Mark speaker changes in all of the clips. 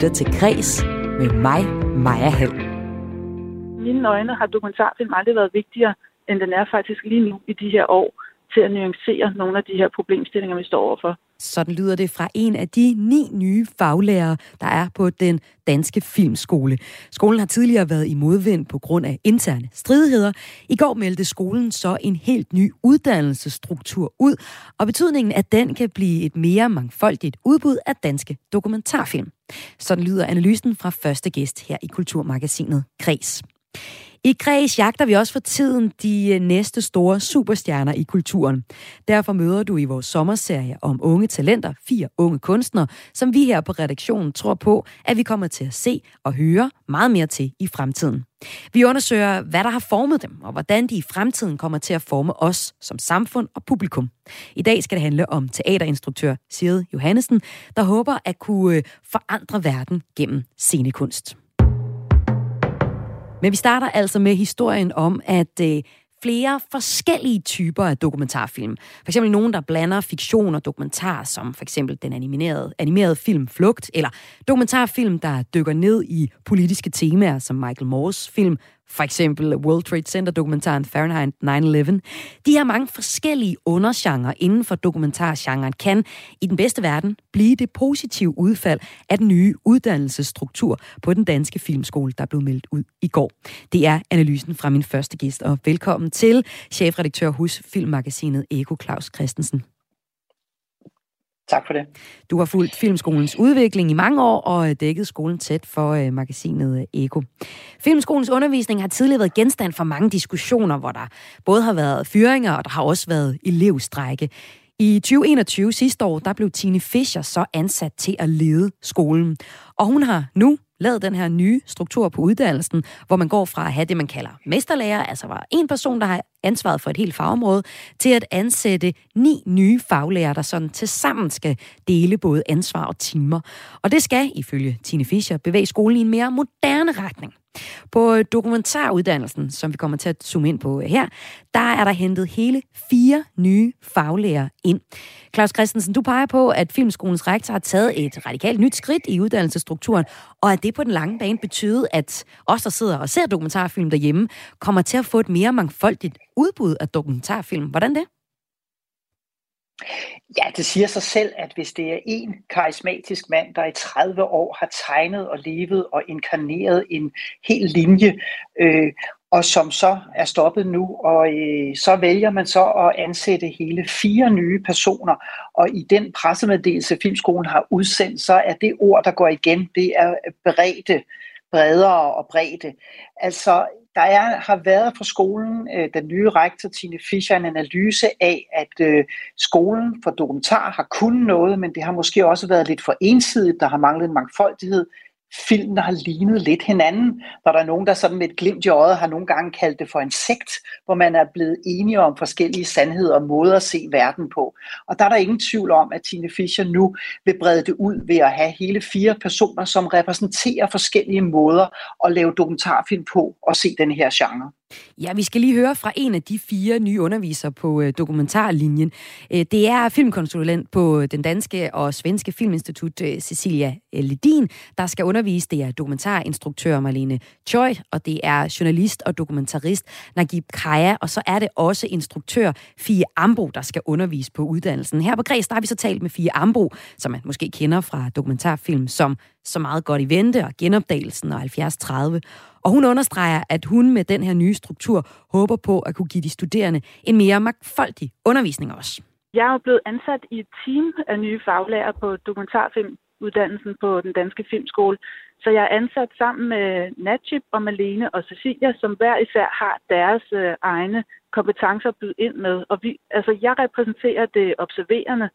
Speaker 1: lytter til Græs med mig, Maja Hall.
Speaker 2: Mine øjne har dokumentarfilm aldrig været vigtigere, end den er faktisk lige nu i de her år til at nuancere nogle af de her problemstillinger, vi står overfor.
Speaker 1: Sådan lyder det fra en af de ni nye faglærere, der er på den danske filmskole. Skolen har tidligere været i modvind på grund af interne stridigheder. I går meldte skolen så en helt ny uddannelsesstruktur ud, og betydningen af den kan blive et mere mangfoldigt udbud af danske dokumentarfilm. Sådan lyder analysen fra første gæst her i Kulturmagasinet Kres. I Græs jagter vi også for tiden de øh, næste store superstjerner i kulturen. Derfor møder du i vores sommerserie om unge talenter fire unge kunstnere, som vi her på redaktionen tror på, at vi kommer til at se og høre meget mere til i fremtiden. Vi undersøger, hvad der har formet dem, og hvordan de i fremtiden kommer til at forme os som samfund og publikum. I dag skal det handle om teaterinstruktør Sigrid Johannesen, der håber at kunne øh, forandre verden gennem scenekunst. Men vi starter altså med historien om, at øh, flere forskellige typer af dokumentarfilm. For eksempel nogen, der blander fiktion og dokumentar, som for eksempel den animerede, animerede film Flugt, eller dokumentarfilm, der dykker ned i politiske temaer, som Michael Moores film for eksempel World Trade Center-dokumentaren Fahrenheit 9-11. De her mange forskellige undergenre inden for dokumentargenren kan i den bedste verden blive det positive udfald af den nye uddannelsesstruktur på den danske filmskole, der blev meldt ud i går. Det er analysen fra min første gæst, og velkommen til chefredaktør hos Filmmagasinet Eko Claus Christensen.
Speaker 3: Tak for det.
Speaker 1: Du har fulgt Filmskolens udvikling i mange år og dækket skolen tæt for øh, magasinet øh, Eko. Filmskolens undervisning har tidligere været genstand for mange diskussioner, hvor der både har været fyringer, og der har også været elevstrække. I 2021 sidste år, der blev Tine Fischer så ansat til at lede skolen. Og hun har nu lavet den her nye struktur på uddannelsen, hvor man går fra at have det, man kalder mesterlærer, altså var en person, der har ansvaret for et helt fagområde, til at ansætte ni nye faglærer, der sådan til sammen skal dele både ansvar og timer. Og det skal, ifølge Tine Fischer, bevæge skolen i en mere moderne retning. På dokumentaruddannelsen, som vi kommer til at zoome ind på her, der er der hentet hele fire nye faglærer ind. Claus Christensen, du peger på, at Filmskolens rektor har taget et radikalt nyt skridt i uddannelsesstrukturen, og at det på den lange bane betyder, at os, der sidder og ser dokumentarfilm derhjemme, kommer til at få et mere mangfoldigt udbud af dokumentarfilm. Hvordan det?
Speaker 3: Ja, det siger sig selv, at hvis det er en karismatisk mand, der i 30 år har tegnet og levet og inkarneret en hel linje, øh, og som så er stoppet nu, og øh, så vælger man så at ansætte hele fire nye personer, og i den pressemeddelelse, Filmskolen har udsendt, så er det ord, der går igen, det er bredde, bredere og bredde. Altså, der er, har været fra skolen, øh, den nye rektor Tine Fischer, en analyse af, at øh, skolen for dokumentar har kun noget, men det har måske også været lidt for ensidigt, der har manglet en mangfoldighed film, der har lignet lidt hinanden, når der er nogen, der sådan med et glimt i øjet har nogle gange kaldt det for en sekt, hvor man er blevet enige om forskellige sandheder og måder at se verden på. Og der er der ingen tvivl om, at Tine Fischer nu vil brede det ud ved at have hele fire personer, som repræsenterer forskellige måder at lave dokumentarfilm på og se den her genre.
Speaker 1: Ja, vi skal lige høre fra en af de fire nye undervisere på øh, dokumentarlinjen. Øh, det er filmkonsulent på øh, den danske og svenske filminstitut øh, Cecilia øh, Ledin, der skal undervise. Det er dokumentarinstruktør Marlene Choi, og det er journalist og dokumentarist Nagib Kaya, og så er det også instruktør Fie Ambro, der skal undervise på uddannelsen. Her på Græs, der har vi så talt med Fie Ambro, som man måske kender fra dokumentarfilm som så meget godt i vente og genopdagelsen og 70-30. Og hun understreger, at hun med den her nye struktur håber på at kunne give de studerende en mere magtfoldig undervisning også.
Speaker 2: Jeg er blevet ansat i et team af nye faglærer på dokumentarfilmuddannelsen på den danske filmskole. Så jeg er ansat sammen med Natchip og Malene og Cecilia, som hver især har deres øh, egne kompetencer at byde ind med. Og vi, altså, jeg repræsenterer det observerende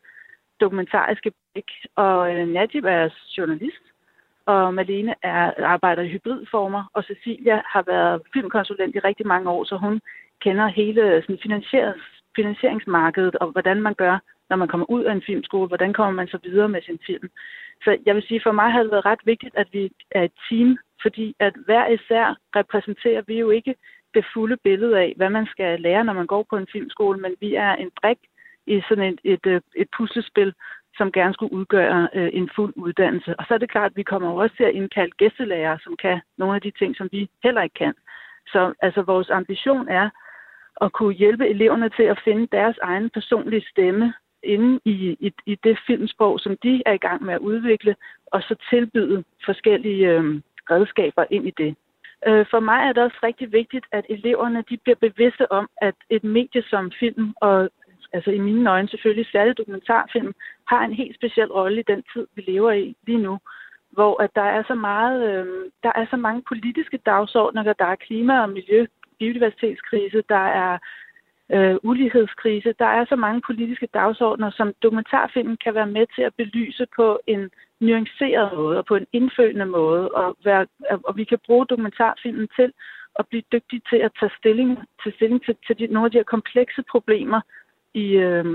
Speaker 2: dokumentariske blik, og øh, Najib er journalist, og Malene er, arbejder i hybridformer, og Cecilia har været filmkonsulent i rigtig mange år, så hun kender hele sådan, finansieringsmarkedet, og hvordan man gør, når man kommer ud af en filmskole, hvordan kommer man så videre med sin film. Så jeg vil sige, for mig har det været ret vigtigt, at vi er et team, fordi at hver især repræsenterer vi jo ikke det fulde billede af, hvad man skal lære, når man går på en filmskole, men vi er en brik i sådan et, et, øh, et puslespil, som gerne skulle udgøre øh, en fuld uddannelse. Og så er det klart, at vi kommer også til at indkalde gæstelærere, som kan nogle af de ting, som vi heller ikke kan. Så altså, vores ambition er at kunne hjælpe eleverne til at finde deres egen personlige stemme inde i, i, i det filmsprog, som de er i gang med at udvikle, og så tilbyde forskellige øh, redskaber ind i det. Øh, for mig er det også rigtig vigtigt, at eleverne de bliver bevidste om, at et medie som film, og altså i mine øjne selvfølgelig særligt dokumentarfilm, har en helt speciel rolle i den tid, vi lever i lige nu hvor at der er så meget, øh, der er så mange politiske dagsordner, der er klima- og miljø, biodiversitetskrise, der er øh, ulighedskrise. Der er så mange politiske dagsordner, som dokumentarfilmen kan være med til at belyse på en nuanceret måde og på en indfølende måde. Og, være, og vi kan bruge dokumentarfilmen til at blive dygtige til at tage stilling til, stilling til, til de, nogle af de her komplekse problemer i, øh,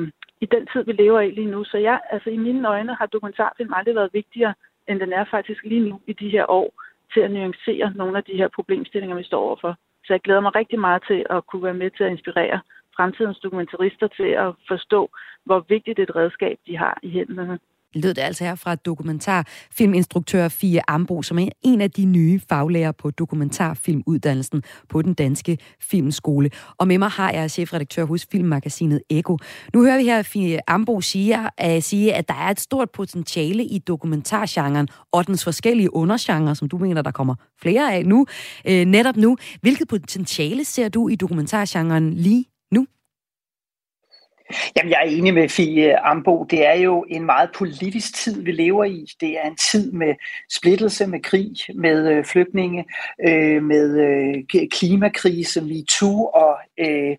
Speaker 2: i den tid, vi lever i lige nu. Så jeg, altså, i mine øjne har dokumentarfilm aldrig været vigtigere, end den er faktisk lige nu i de her år, til at nuancere nogle af de her problemstillinger, vi står overfor. Så jeg glæder mig rigtig meget til at kunne være med til at inspirere fremtidens dokumentarister til at forstå, hvor vigtigt et redskab de har i hænderne
Speaker 1: lød det altså her fra dokumentarfilminstruktør Fie Ambo, som er en af de nye faglærer på dokumentarfilmuddannelsen på den danske filmskole. Og med mig har jeg chefredaktør hos filmmagasinet Eko. Nu hører vi her Fie Ambo sige, at, sige, at der er et stort potentiale i dokumentargenren og dens forskellige undergenre, som du mener, der kommer flere af nu, øh, netop nu. Hvilket potentiale ser du i dokumentargenren lige
Speaker 3: Jamen, jeg er enig med Fie øh, Ambo. Det er jo en meget politisk tid, vi lever i. Det er en tid med splittelse, med krig, med øh, flygtninge, øh, med øh, klimakrise, MeToo og øh,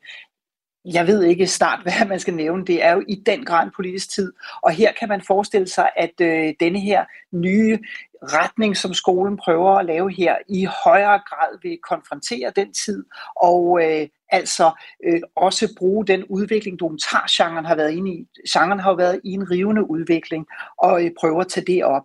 Speaker 3: jeg ved ikke snart, hvad man skal nævne. Det er jo i den grad en politisk tid. Og her kan man forestille sig, at øh, denne her nye retning, som skolen prøver at lave her, i højere grad vil konfrontere den tid og øh, altså øh, også bruge den udvikling, dokumentargenren har været inde i. Genren har jo været i en rivende udvikling, og øh, prøver at tage det op.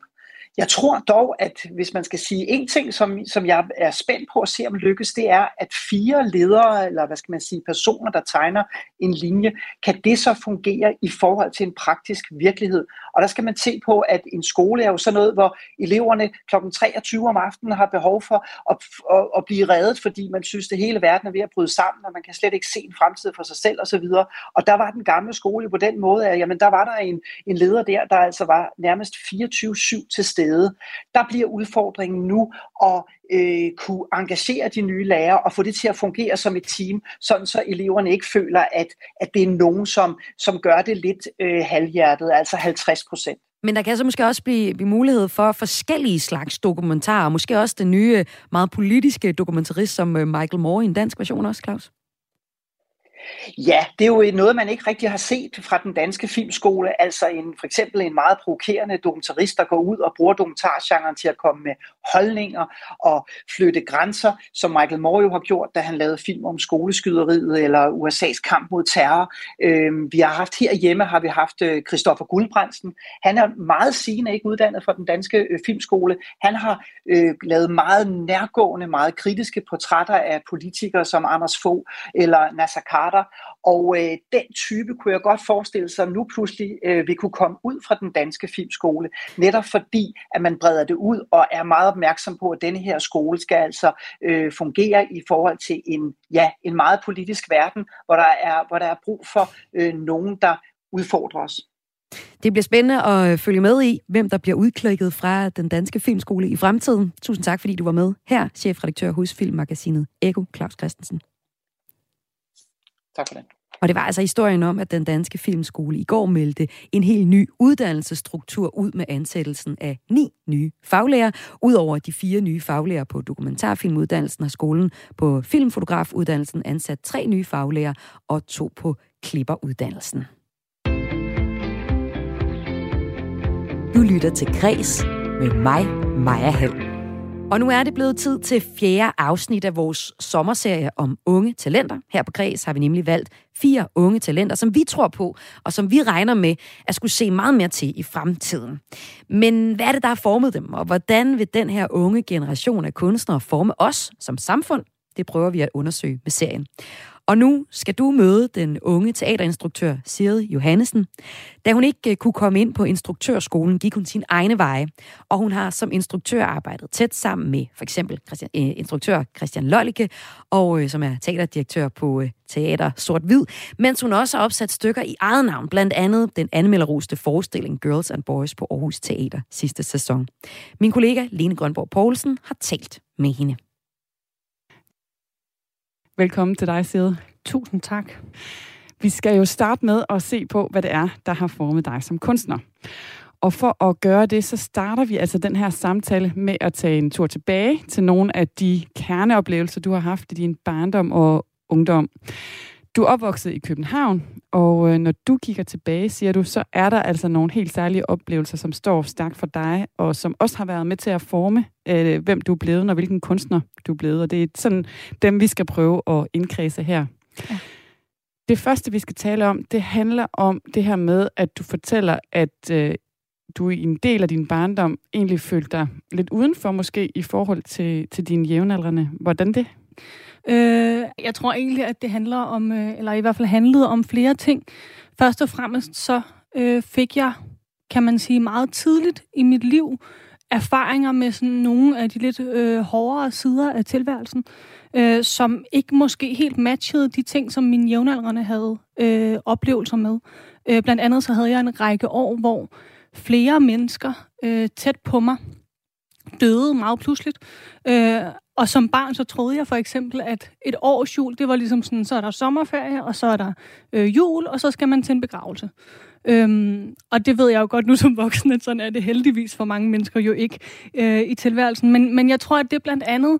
Speaker 3: Jeg tror dog, at hvis man skal sige en ting, som, som jeg er spændt på at se om lykkes, det er, at fire ledere, eller hvad skal man sige, personer, der tegner en linje, kan det så fungere i forhold til en praktisk virkelighed. Og der skal man se på, at en skole er jo sådan noget, hvor eleverne kl. 23 om aftenen har behov for at, at, at blive reddet, fordi man synes, at hele verden er ved at bryde sammen, og man kan slet ikke se en fremtid for sig selv osv. Og der var den gamle skole på den måde, at jamen, der var der en, en leder der, der altså var nærmest 24-7 til stede. Der bliver udfordringen nu at øh, kunne engagere de nye lærere og få det til at fungere som et team, sådan så eleverne ikke føler, at, at det er nogen, som, som gør det lidt øh, halvhjertet, altså 50 procent.
Speaker 1: Men der kan så måske også blive, blive mulighed for forskellige slags dokumentarer, måske også den nye, meget politiske dokumentarist som øh, Michael Moore i en dansk version også, Claus?
Speaker 3: Ja, det er jo noget, man ikke rigtig har set fra den danske filmskole. Altså en, for eksempel en meget provokerende dokumentarist, der går ud og bruger dokumentargenren til at komme med holdninger og flytte grænser, som Michael Moore jo har gjort, da han lavede film om skoleskyderiet eller USA's kamp mod terror. Øh, vi har haft herhjemme, har vi haft øh, Christoffer Guldbrandsen. Han er meget sigende ikke uddannet fra den danske øh, filmskole. Han har øh, lavet meget nærgående, meget kritiske portrætter af politikere som Anders Fogh eller Nasser Carter parter, og øh, den type kunne jeg godt forestille sig nu pludselig øh, vil kunne komme ud fra den danske filmskole, netop fordi, at man breder det ud og er meget opmærksom på, at denne her skole skal altså øh, fungere i forhold til en, ja, en meget politisk verden, hvor der er, hvor der er brug for øh, nogen, der udfordrer os.
Speaker 1: Det bliver spændende at øh, følge med i, hvem der bliver udklikket fra den danske filmskole i fremtiden. Tusind tak, fordi du var med her, chefredaktør hos Filmmagasinet Eko Claus Christensen.
Speaker 3: Tak for det.
Speaker 1: Og det var altså historien om, at den danske filmskole i går meldte en helt ny uddannelsesstruktur ud med ansættelsen af ni nye faglærer. Udover de fire nye faglærer på dokumentarfilmuddannelsen har skolen på filmfotografuddannelsen ansat tre nye faglærer og to på klipperuddannelsen. Du lytter til Græs med mig, Maja Hall. Og nu er det blevet tid til fjerde afsnit af vores sommerserie om unge talenter. Her på Græs har vi nemlig valgt fire unge talenter, som vi tror på, og som vi regner med at skulle se meget mere til i fremtiden. Men hvad er det, der har formet dem, og hvordan vil den her unge generation af kunstnere forme os som samfund? Det prøver vi at undersøge med serien. Og nu skal du møde den unge teaterinstruktør Siri Johannesen. Da hun ikke øh, kunne komme ind på instruktørskolen, gik hun sin egne veje, og hun har som instruktør arbejdet tæt sammen med for eksempel Christian, øh, instruktør Christian Lollike, og øh, som er teaterdirektør på øh, Teater Sort Hvid, mens hun også har opsat stykker i eget navn, blandt andet den anmelderoste forestilling Girls and Boys på Aarhus Teater sidste sæson. Min kollega Lene Grønborg Poulsen har talt med hende.
Speaker 4: Velkommen til dig, Side.
Speaker 5: Tusind tak.
Speaker 4: Vi skal jo starte med at se på, hvad det er, der har formet dig som kunstner. Og for at gøre det, så starter vi altså den her samtale med at tage en tur tilbage til nogle af de kerneoplevelser, du har haft i din barndom og ungdom. Du er opvokset i København, og øh, når du kigger tilbage, siger du, så er der altså nogle helt særlige oplevelser, som står stærkt for dig, og som også har været med til at forme, øh, hvem du er blevet, og hvilken kunstner du er blevet. Og det er sådan dem, vi skal prøve at indkredse her. Ja. Det første, vi skal tale om, det handler om det her med, at du fortæller, at øh, du i en del af din barndom egentlig følte dig lidt udenfor måske i forhold til, til dine jævnaldrende. Hvordan det?
Speaker 5: Øh, jeg tror egentlig, at det handler om, øh, eller i hvert fald handlede om flere ting. Først og fremmest så øh, fik jeg, kan man sige, meget tidligt i mit liv erfaringer med sådan nogle af de lidt øh, hårdere sider af tilværelsen, øh, som ikke måske helt matchede de ting, som mine jævnaldrende havde øh, oplevelser med. Øh, blandt andet så havde jeg en række år, hvor flere mennesker øh, tæt på mig døde meget pludseligt. Øh, og som barn, så troede jeg for eksempel, at et års jul, det var ligesom sådan, så er der sommerferie, og så er der øh, jul, og så skal man til en begravelse. Øhm, og det ved jeg jo godt nu som voksen, at sådan er det heldigvis for mange mennesker jo ikke øh, i tilværelsen. Men, men jeg tror, at det blandt andet,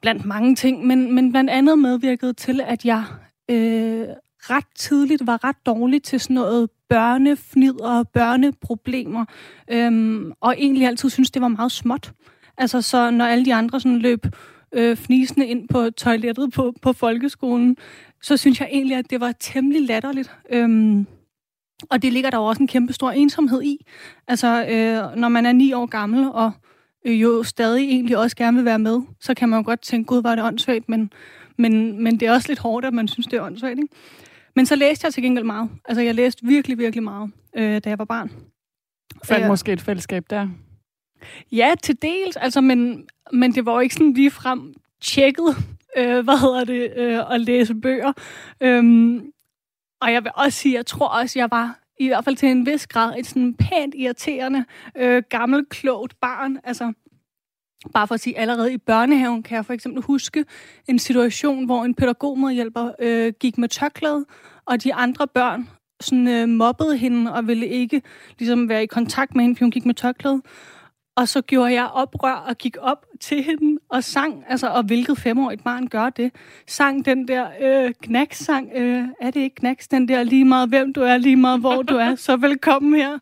Speaker 5: blandt mange ting, men, men blandt andet medvirkede til, at jeg øh, ret tidligt var ret dårlig til sådan noget børnefnid og børneproblemer, øhm, og egentlig altid synes det var meget småt. Altså, så når alle de andre sådan løb øh, fnisende ind på toilettet på, på folkeskolen, så synes jeg egentlig, at det var temmelig latterligt. Øhm, og det ligger der også en kæmpe stor ensomhed i. Altså, øh, når man er ni år gammel, og øh, jo stadig egentlig også gerne vil være med, så kan man jo godt tænke, gud, var det åndssvagt, men, men, men det er også lidt hårdt, at man synes, det er åndssvagt, ikke? Men så læste jeg til gengæld meget. Altså, jeg læste virkelig, virkelig meget, øh, da jeg var barn.
Speaker 4: Fandt øh, måske et fællesskab der?
Speaker 5: Ja, til dels. Altså, men, men det var jo ikke sådan lige frem tjekket, øh, hvad hedder det, øh, at læse bøger. Øhm, og jeg vil også sige, jeg tror også, jeg var i hvert fald til en vis grad et sådan pænt irriterende, øh, gammel, klogt barn. Altså, bare for at sige, allerede i børnehaven kan jeg for eksempel huske en situation, hvor en pædagogmedhjælper øh, gik med tørklæde, og de andre børn sådan, øh, mobbede hende og ville ikke ligesom, være i kontakt med hende, fordi hun gik med tørklæde. Og så gjorde jeg oprør og gik op til hende og sang, altså, og hvilket femårigt barn gør det, sang den der øh, knaks-sang, øh, er det ikke knaks, den der lige meget hvem du er, lige meget hvor du er, så velkommen her.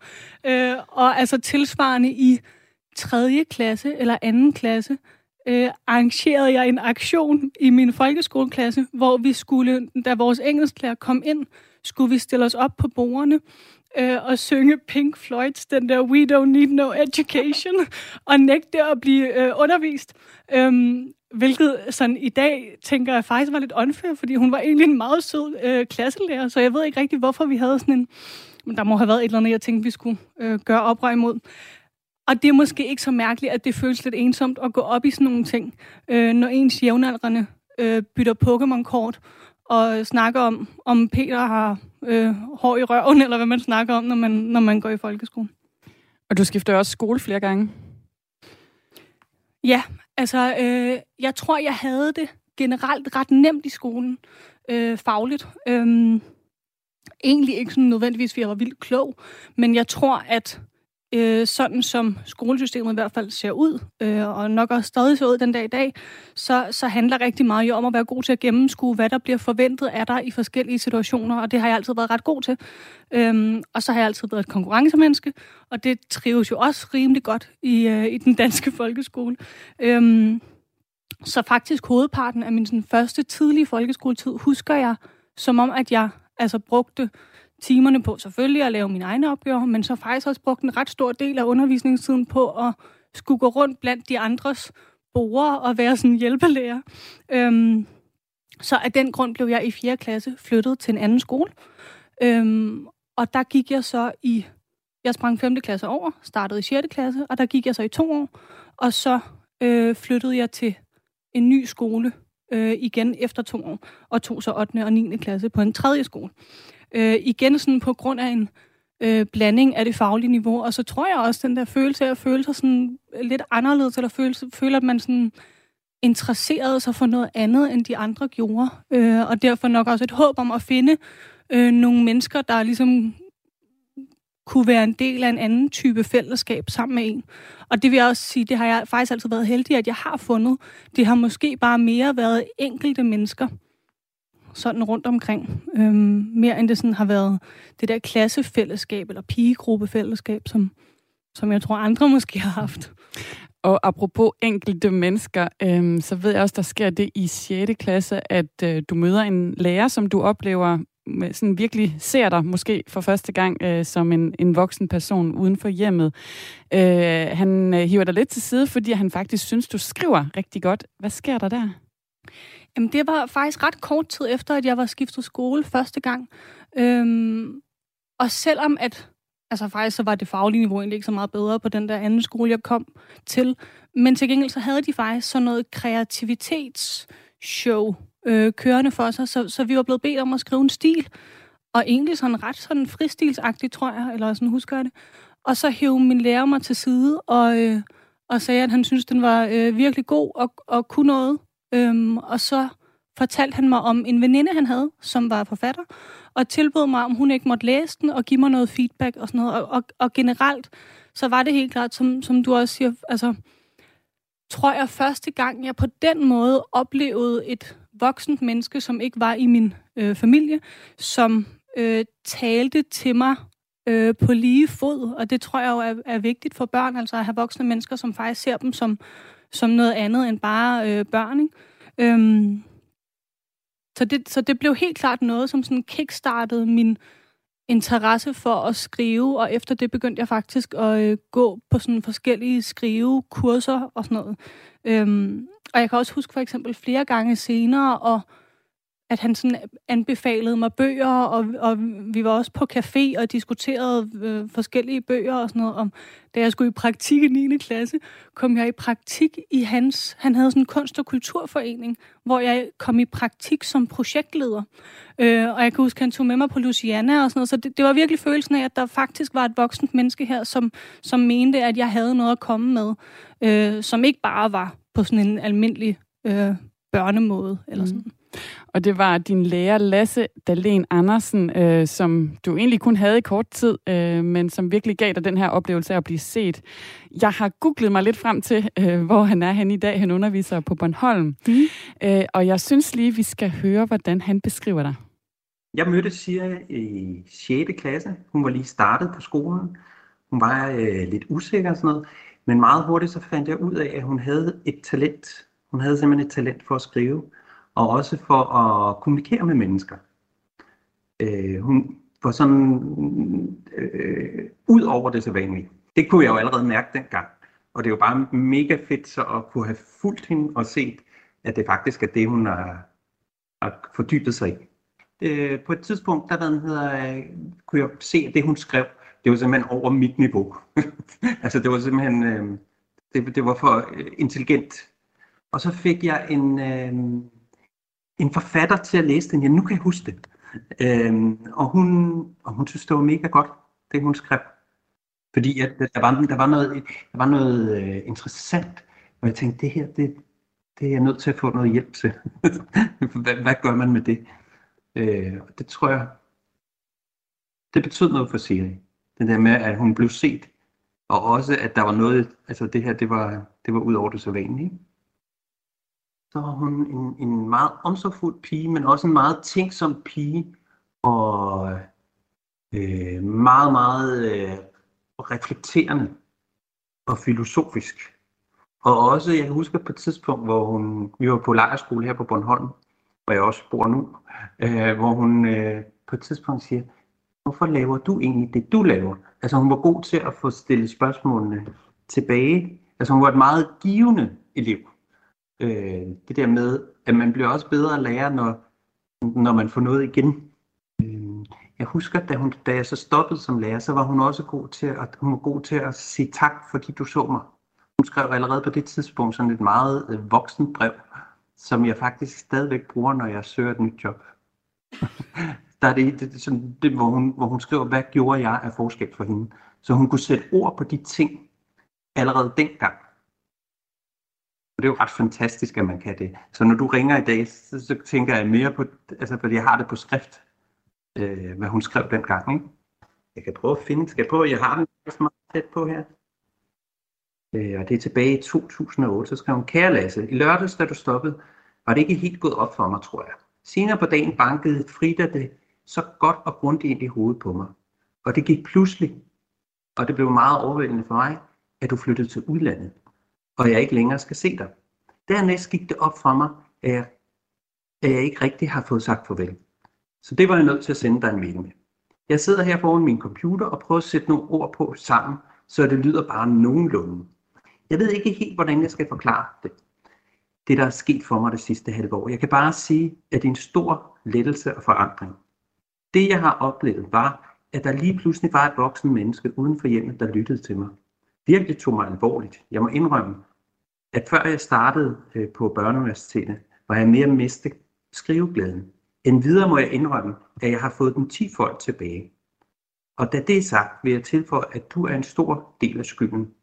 Speaker 5: Øh, og altså tilsvarende i 3. klasse eller 2. klasse, øh, arrangerede jeg en aktion i min folkeskoleklasse, hvor vi skulle, da vores engelsklærer kom ind, skulle vi stille os op på bordene øh, og synge Pink Floyds, den der We Don't Need No Education, og nægte at blive øh, undervist. Øhm, hvilket sådan i dag, tænker jeg faktisk var lidt unfair, fordi hun var egentlig en meget sød øh, klasselærer, så jeg ved ikke rigtig, hvorfor vi havde sådan en... Men der må have været et eller andet, jeg tænkte, vi skulle øh, gøre oprør imod. Og det er måske ikke så mærkeligt, at det føles lidt ensomt at gå op i sådan nogle ting, øh, når ens jævnaldrende øh, bytter Pokémon-kort og snakker om, om Peter har øh, hår i røven, eller hvad man snakker om, når man, når man går i folkeskolen.
Speaker 4: Og du skifter også skole flere gange?
Speaker 5: Ja, altså øh, jeg tror, jeg havde det generelt ret nemt i skolen, øh, fagligt. Øh, egentlig ikke sådan nødvendigvis, fordi jeg var vildt klog, men jeg tror, at øh, sådan som skolesystemet i hvert fald ser ud, øh, og nok også stadig ser ud den dag i dag, så, så handler rigtig meget jo om at være god til at gennemskue, hvad der bliver forventet af dig i forskellige situationer, og det har jeg altid været ret god til. Øhm, og så har jeg altid været et konkurrencemenneske, og det trives jo også rimelig godt i, øh, i den danske folkeskole. Øhm, så faktisk hovedparten af min sådan, første tidlige folkeskoletid husker jeg, som om at jeg altså brugte timerne på selvfølgelig at lave mine egne opgaver, men så faktisk også brugt en ret stor del af undervisningstiden på at skulle gå rundt blandt de andres borgere og være sådan hjælpelærer. Øhm, Så af den grund blev jeg i 4. klasse flyttet til en anden skole. Øhm, og der gik jeg så i... Jeg sprang 5. klasse over, startede i 6. klasse, og der gik jeg så i to år. Og så øh, flyttede jeg til en ny skole øh, igen efter to år, og tog så 8. og 9. klasse på en tredje skole. Øh, igen sådan på grund af en øh, blanding af det faglige niveau, og så tror jeg også, den der følelse af at føle sig sådan lidt anderledes, eller føle, føle at man sådan interesserede sig for noget andet, end de andre gjorde. Øh, og derfor nok også et håb om at finde øh, nogle mennesker, der ligesom kunne være en del af en anden type fællesskab sammen med en. Og det vil jeg også sige, det har jeg faktisk altid været heldig, at jeg har fundet. Det har måske bare mere været enkelte mennesker, sådan rundt omkring. Øhm, mere end det sådan har været det der klassefællesskab eller pigegruppefællesskab, som, som jeg tror andre måske har haft.
Speaker 4: Og apropos enkelte mennesker, øhm, så ved jeg også, der sker det i 6. klasse, at øh, du møder en lærer, som du oplever sådan virkelig ser dig måske for første gang øh, som en, en voksen person uden for hjemmet. Øh, han øh, hiver dig lidt til side, fordi han faktisk synes, du skriver rigtig godt. Hvad sker der der?
Speaker 5: Jamen, det var faktisk ret kort tid efter, at jeg var skiftet skole første gang. Øhm, og selvom at, altså faktisk så var det faglige niveau egentlig ikke så meget bedre på den der anden skole, jeg kom til, men til gengæld så havde de faktisk sådan noget kreativitetsshow øh, kørende for sig, så, så vi var blevet bedt om at skrive en stil, og egentlig sådan ret sådan fristilsagtigt, tror jeg, eller sådan husker jeg det. Og så hævde min lærer mig til side, og, øh, og sagde, at han synes den var øh, virkelig god og, og kunne noget. Øhm, og så fortalte han mig om en veninde, han havde, som var forfatter, og tilbød mig, om hun ikke måtte læse den og give mig noget feedback og sådan noget. Og, og, og generelt, så var det helt klart, som, som du også siger, altså, tror jeg første gang, jeg på den måde oplevede et voksent menneske, som ikke var i min øh, familie, som øh, talte til mig øh, på lige fod. Og det tror jeg jo er, er vigtigt for børn, altså at have voksne mennesker, som faktisk ser dem som, som noget andet end bare øh, børn. Ikke? Øhm, så, det, så det blev helt klart noget, som sådan kickstartede min interesse for at skrive, og efter det begyndte jeg faktisk at øh, gå på sådan forskellige skrivekurser og sådan noget. Øhm, og jeg kan også huske for eksempel flere gange senere, og at han sådan anbefalede mig bøger, og, og vi var også på café og diskuterede øh, forskellige bøger og sådan noget. Om, da jeg skulle i praktik i 9. klasse, kom jeg i praktik i hans... Han havde sådan en kunst- og kulturforening, hvor jeg kom i praktik som projektleder. Øh, og jeg kan huske, at han tog med mig på Luciana og sådan noget. Så det, det var virkelig følelsen af, at der faktisk var et voksent menneske her, som, som mente, at jeg havde noget at komme med, øh, som ikke bare var på sådan en almindelig øh, børnemåde eller mm. sådan. Mm.
Speaker 4: Og det var din lærer Lasse Dalen Andersen, øh, som du egentlig kun havde i kort tid, øh, men som virkelig gav dig den her oplevelse af at blive set. Jeg har googlet mig lidt frem til, øh, hvor han er hen i dag. Han underviser på Bornholm. Mm. Øh, og jeg synes lige, vi skal høre, hvordan han beskriver dig.
Speaker 6: Jeg mødte Sia i 6. klasse. Hun var lige startet på skolen. Hun var øh, lidt usikker og sådan noget. Men meget hurtigt så fandt jeg ud af, at hun havde et talent. Hun havde simpelthen et talent for at skrive og også for at kommunikere med mennesker. Øh, hun var sådan øh, ud over det sædvanlige. Det kunne jeg jo allerede mærke dengang. Og det er jo bare mega fedt så at kunne have fulgt hende og set, at det faktisk er det, hun har, har fordybet sig i. Øh, på et tidspunkt, der den hedder, kunne jeg se, at det, hun skrev, det var simpelthen over mit niveau. altså det var simpelthen, øh, det, det var for øh, intelligent. Og så fik jeg en, øh, en forfatter til at læse den. Ja, nu kan jeg huske det. Øhm, og, hun, og hun synes, det var mega godt, det hun skrev. Fordi at, der, var, der var noget, der var noget øh, interessant, og jeg tænkte, det her, det, det er jeg nødt til at få noget hjælp til. hvad, hvad gør man med det? Øh, og det tror jeg, det betød noget for Siri. Det der med, at hun blev set, og også, at der var noget, altså det her, det var, det var ud over det så vanlige så var hun en, en meget omsorgfuld pige, men også en meget tænksom pige, og øh, meget, meget øh, reflekterende og filosofisk. Og også, jeg husker på et tidspunkt, hvor hun, vi var på lejerskole her på Bornholm, hvor jeg også bor nu, øh, hvor hun øh, på et tidspunkt siger, hvorfor laver du egentlig det, du laver? Altså hun var god til at få stillet spørgsmålene tilbage. Altså hun var et meget givende elev øh, det der med at man bliver også bedre lærer, når, når man får noget igen. Øh, jeg husker, da, hun, da jeg så stoppede som lærer, så var hun også god til at, hun var god til at sige tak, fordi du så mig. Hun skrev allerede på det tidspunkt sådan et meget øh, voksen brev, som jeg faktisk stadigvæk bruger, når jeg søger et nyt job. der er det, det, det, sådan, det hvor, hun, hvor hun skriver, hvad gjorde jeg af forskel for hende. Så hun kunne sætte ord på de ting allerede dengang. Og det er jo ret fantastisk, at man kan det. Så når du ringer i dag, så, så tænker jeg mere på, altså fordi jeg har det på skrift, øh, hvad hun skrev dengang. Ikke? Jeg kan prøve at finde, skal jeg prøve, jeg har den meget tæt på her. Øh, og det er tilbage i 2008, så skrev hun, kære Lasse, i lørdags, da du stoppede, var det ikke helt gået op for mig, tror jeg. Senere på dagen bankede Frida det så godt og grundigt ind i hovedet på mig. Og det gik pludselig, og det blev meget overvældende for mig, at du flyttede til udlandet, og jeg ikke længere skal se dig. Dernæst gik det op for mig, at jeg, at jeg ikke rigtig har fået sagt farvel. Så det var jeg nødt til at sende dig en mail med. Jeg sidder her foran min computer og prøver at sætte nogle ord på sammen, så det lyder bare nogenlunde. Jeg ved ikke helt, hvordan jeg skal forklare det. Det, der er sket for mig det sidste halve år. Jeg kan bare sige, at det er en stor lettelse og forandring. Det, jeg har oplevet, var, at der lige pludselig var et voksen menneske uden for hjemmet, der lyttede til mig. Virkelig tog mig alvorligt. Jeg må indrømme, at før jeg startede øh, på Børneuniversitetet, var jeg mere mistet skriveglæden. End videre må jeg indrømme, at jeg har fået den 10 folk tilbage. Og da det er sagt, vil jeg tilføje, at du er en stor del af skylden.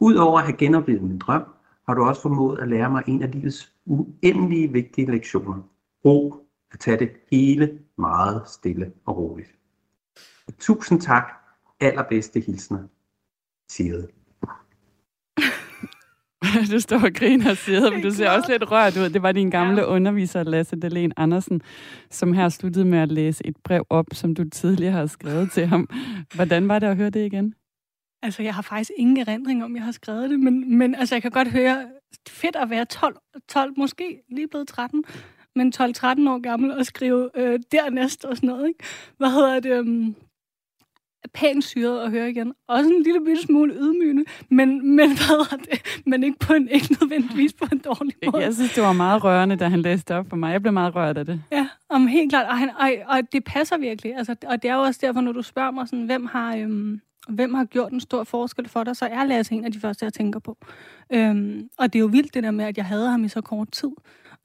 Speaker 6: Udover at have genoplevet min drøm, har du også formået at lære mig en af livets uendelige vigtige lektioner. Ro at tage det hele meget stille og roligt. Tusind tak. Allerbedste hilsner. Sigrid.
Speaker 4: du står og griner, siger, men du ser også lidt rørt ud. Det var din gamle ja. underviser, Lasse Delen Andersen, som her sluttede med at læse et brev op, som du tidligere har skrevet til ham. Hvordan var det at høre det igen?
Speaker 5: Altså, jeg har faktisk ingen erindring om, jeg har skrevet det, men, men altså, jeg kan godt høre, fedt at være 12, 12 måske lige blevet 13, men 12-13 år gammel og skrive øh, dernæst og sådan noget, ikke? Hvad hedder det? Um, pænt syret at høre igen. Også en lille bitte smule ydmygende, men, men, hvad det? men ikke, på en, ikke nødvendigvis på en dårlig måde.
Speaker 4: Jeg synes, det var meget rørende, da han læste op for mig. Jeg blev meget rørt af det.
Speaker 5: Ja, om helt klart. Og, han, og, og det passer virkelig. Altså, og det er jo også derfor, når du spørger mig, sådan, hvem har... Øhm, hvem har gjort en stor forskel for dig, så er Lasse en af de første, jeg tænker på. Øhm, og det er jo vildt det der med, at jeg havde ham i så kort tid.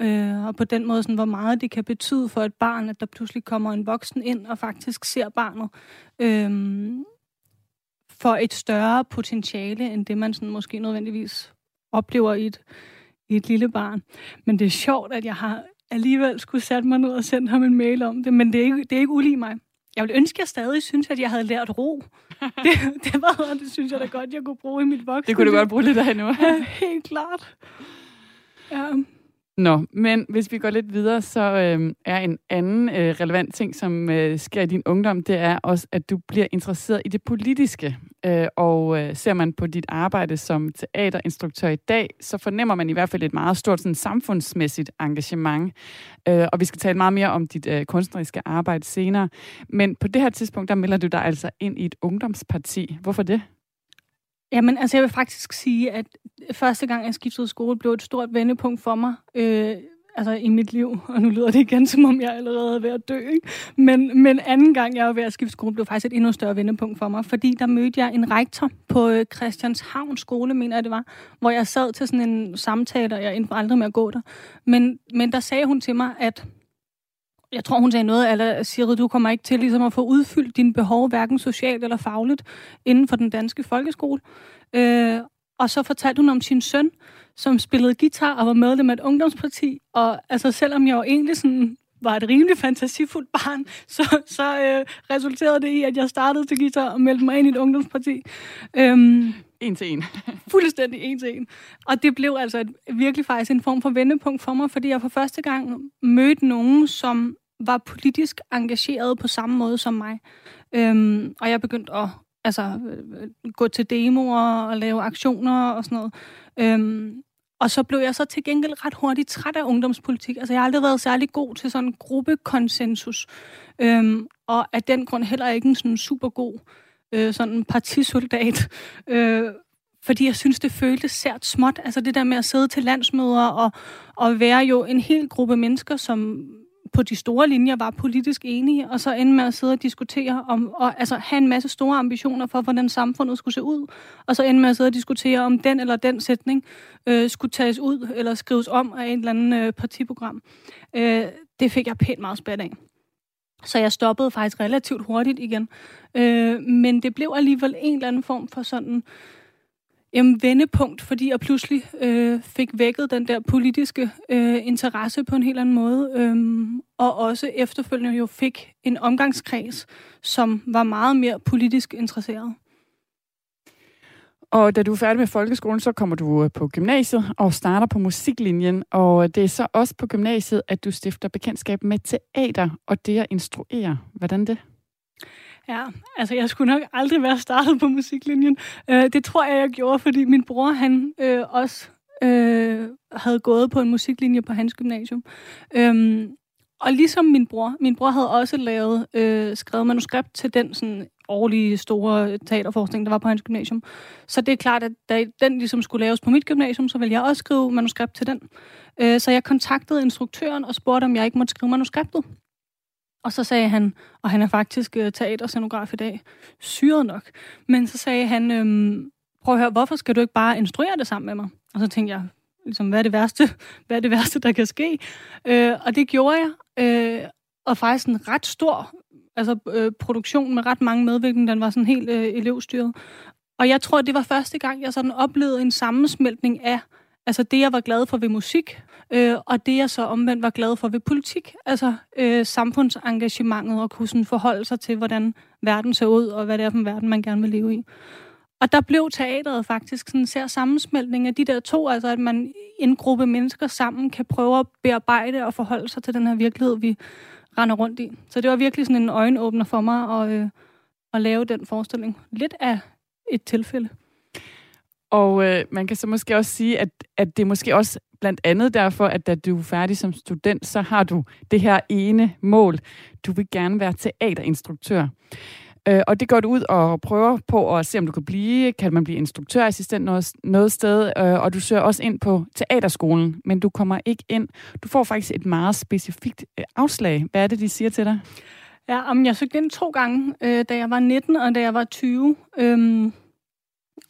Speaker 5: Øh, og på den måde, sådan, hvor meget det kan betyde for et barn, at der pludselig kommer en voksen ind og faktisk ser barnet øh, for et større potentiale, end det man sådan, måske nødvendigvis oplever i et, i et lille barn. Men det er sjovt, at jeg har alligevel skulle sætte mig ned og sende ham en mail om det, men det er ikke, det er ikke ulig mig. Jeg vil ønske, at jeg stadig synes, at jeg havde lært ro. Det, det, var, det synes jeg da godt, jeg kunne bruge i mit voksne.
Speaker 4: Det kunne du godt bruge lidt af nu.
Speaker 5: Ja, helt klart. Ja.
Speaker 4: Nå, men hvis vi går lidt videre, så øh, er en anden øh, relevant ting, som øh, sker i din ungdom, det er også, at du bliver interesseret i det politiske. Øh, og øh, ser man på dit arbejde som teaterinstruktør i dag, så fornemmer man i hvert fald et meget stort sådan, samfundsmæssigt engagement. Øh, og vi skal tale meget mere om dit øh, kunstneriske arbejde senere. Men på det her tidspunkt, der melder du dig altså ind i et ungdomsparti. Hvorfor det?
Speaker 5: Jamen, altså jeg vil faktisk sige, at første gang jeg skiftede skole, blev et stort vendepunkt for mig. Øh, altså i mit liv, og nu lyder det igen, som om jeg allerede er ved at dø, ikke? Men, men anden gang jeg var ved at skifte skole, blev faktisk et endnu større vendepunkt for mig, fordi der mødte jeg en rektor på øh, Christianshavn skole, mener jeg det var, hvor jeg sad til sådan en samtale, og jeg endte aldrig med at gå der. Men, men der sagde hun til mig, at jeg tror, hun sagde noget, eller siger, du kommer ikke til ligesom at få udfyldt dine behov, hverken socialt eller fagligt, inden for den danske folkeskole. Øh, og så fortalte hun om sin søn, som spillede guitar og var medlem af et ungdomsparti. Og altså, selvom jeg jo egentlig sådan var et rimelig fantasifuldt barn, så, så øh, resulterede det i, at jeg startede til guitar og meldte mig ind i et ungdomsparti. Øhm,
Speaker 4: en til en.
Speaker 5: fuldstændig en til en. Og det blev altså et, virkelig faktisk en form for vendepunkt for mig, fordi jeg for første gang mødte nogen, som var politisk engageret på samme måde som mig. Øhm, og jeg begyndte at altså, øh, gå til demoer og lave aktioner og sådan noget. Øhm, og så blev jeg så til gengæld ret hurtigt træt af ungdomspolitik. Altså, jeg har aldrig været særlig god til sådan en gruppekonsensus. Øhm, og af den grund heller ikke en sådan super god øh, sådan partisoldat. Øh, fordi jeg synes, det føltes sært småt. Altså det der med at sidde til landsmøder og, og være jo en hel gruppe mennesker, som på de store linjer var politisk enige, og så ende med at sidde og diskutere om, og altså have en masse store ambitioner for, hvordan samfundet skulle se ud, og så ende med at sidde og diskutere, om den eller den sætning øh, skulle tages ud eller skrives om af en eller andet øh, partiprogram. Øh, det fik jeg pænt meget spændt af. Så jeg stoppede faktisk relativt hurtigt igen. Øh, men det blev alligevel en eller anden form for sådan jamen, vendepunkt, fordi jeg pludselig øh, fik vækket den der politiske øh, interesse på en helt anden måde, øh, og også efterfølgende jo fik en omgangskreds, som var meget mere politisk interesseret.
Speaker 4: Og da du er færdig med folkeskolen, så kommer du øh, på gymnasiet og starter på musiklinjen. Og øh, det er så også på gymnasiet, at du stifter bekendtskab med teater og det at instruere. Hvordan det?
Speaker 5: Ja, altså jeg skulle nok aldrig være startet på musiklinjen. Øh, det tror jeg, jeg gjorde, fordi min bror, han øh, også øh, havde gået på en musiklinje på hans gymnasium. Øhm, og ligesom min bror, min bror havde også lavet, øh, skrevet manuskript til den sådan årlige store teaterforskning, der var på hans gymnasium. Så det er klart, at da den ligesom skulle laves på mit gymnasium, så ville jeg også skrive manuskript til den. Øh, så jeg kontaktede instruktøren og spurgte, om jeg ikke måtte skrive manuskriptet. Og så sagde han, og han er faktisk uh, teaterscenograf i dag, syret nok, men så sagde han, øhm, prøv at høre, hvorfor skal du ikke bare instruere det sammen med mig? Og så tænkte jeg, ligesom, hvad er det værste, hvad er det værste der kan ske? Øh, og det gjorde jeg, øh, og faktisk en ret stor altså, øh, produktion med ret mange medvirkende, den var sådan helt øh, elevstyret. Og jeg tror, det var første gang, jeg sådan oplevede en sammensmeltning af Altså det, jeg var glad for ved musik, øh, og det, jeg så omvendt var glad for ved politik. Altså øh, samfundsengagementet og kunne sådan forholde sig til, hvordan verden ser ud, og hvad det er for en verden, man gerne vil leve i. Og der blev teateret faktisk sådan en ser sammensmeltning af de der to, altså at man en gruppe mennesker sammen kan prøve at bearbejde og forholde sig til den her virkelighed, vi render rundt i. Så det var virkelig sådan en øjenåbner for mig at, øh, at lave den forestilling. Lidt af et tilfælde.
Speaker 4: Og øh, man kan så måske også sige, at, at det er måske også blandt andet derfor, at da du er færdig som student, så har du det her ene mål. Du vil gerne være teaterinstruktør. Øh, og det går du ud og prøver på at se, om du kan blive. Kan man blive instruktørassistent noget, noget sted? Øh, og du søger også ind på teaterskolen, men du kommer ikke ind. Du får faktisk et meget specifikt øh, afslag. Hvad er det, de siger til dig?
Speaker 5: Ja, om jeg søgte ind to gange, øh, da jeg var 19 og da jeg var 20. Øhm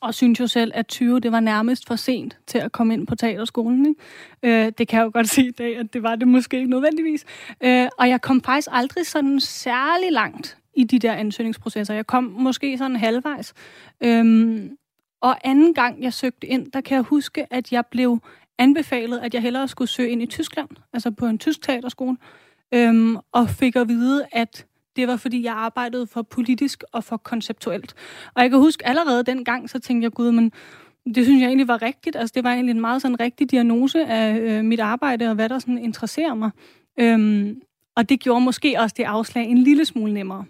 Speaker 5: og synes jo selv, at 20 det var nærmest for sent til at komme ind på teaterskolen. Ikke? Øh, det kan jeg jo godt sige i dag, at det var det måske ikke nødvendigvis. Øh, og jeg kom faktisk aldrig sådan særlig langt i de der ansøgningsprocesser. Jeg kom måske sådan halvvejs. Øhm, og anden gang, jeg søgte ind, der kan jeg huske, at jeg blev anbefalet, at jeg hellere skulle søge ind i Tyskland, altså på en tysk teaterskole, øhm, og fik at vide, at det var, fordi jeg arbejdede for politisk og for konceptuelt. Og jeg kan huske allerede dengang, så tænkte jeg, gud, men det synes jeg egentlig var rigtigt. Altså, det var egentlig en meget sådan rigtig diagnose af øh, mit arbejde, og hvad der sådan interesserer mig. Øhm, og det gjorde måske også det afslag en lille smule nemmere.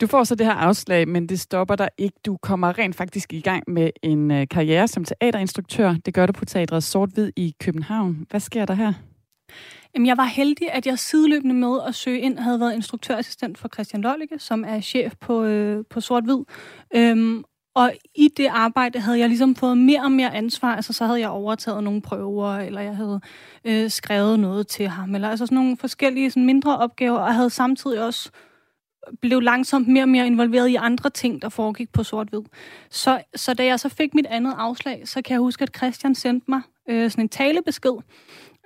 Speaker 4: Du får så det her afslag, men det stopper dig ikke. Du kommer rent faktisk i gang med en øh, karriere som teaterinstruktør. Det gør du på Teatret Sort-Hvid i København. Hvad sker der her?
Speaker 5: Jamen, jeg var heldig, at jeg sideløbende med at søge ind havde været instruktørassistent for Christian Lollicke, som er chef på, øh, på Sort-Hvid. Øhm, og i det arbejde havde jeg ligesom fået mere og mere ansvar. Altså, så havde jeg overtaget nogle prøver, eller jeg havde øh, skrevet noget til ham, eller altså sådan nogle forskellige sådan mindre opgaver, og havde samtidig også blev langsomt mere og mere involveret i andre ting, der foregik på sort-hvid. Så, så da jeg så fik mit andet afslag, så kan jeg huske, at Christian sendte mig øh, sådan en talebesked,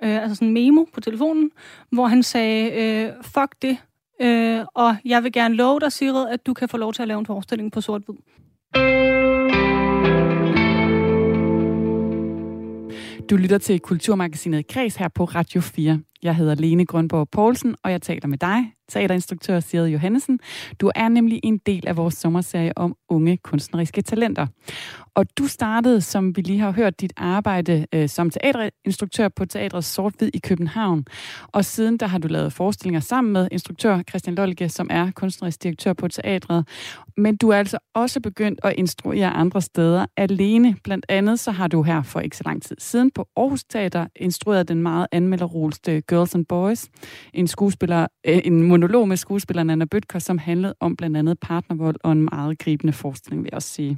Speaker 5: øh, altså sådan en memo på telefonen, hvor han sagde, øh, fuck det, øh, og jeg vil gerne love dig, Sigrid, at du kan få lov til at lave en forestilling på sort-hvid.
Speaker 4: Du lytter til Kulturmagasinet Kreds her på Radio 4. Jeg hedder Lene Grønborg Poulsen, og jeg taler med dig, teaterinstruktør Sigrid Johannesen. Du er nemlig en del af vores sommerserie om unge kunstneriske talenter. Og du startede, som vi lige har hørt, dit arbejde øh, som teaterinstruktør på Teatret Sortvid i København. Og siden der har du lavet forestillinger sammen med instruktør Christian Lolke, som er kunstnerisk direktør på teatret. Men du er altså også begyndt at instruere andre steder alene. Blandt andet så har du her for ikke så lang tid siden på Aarhus Teater instrueret den meget anmelderroste Girls and Boys. En, skuespiller, øh, en monolog med skuespilleren Anna Bøtker, som handlede om blandt andet partnervold og en meget gribende forskning, vil jeg også sige.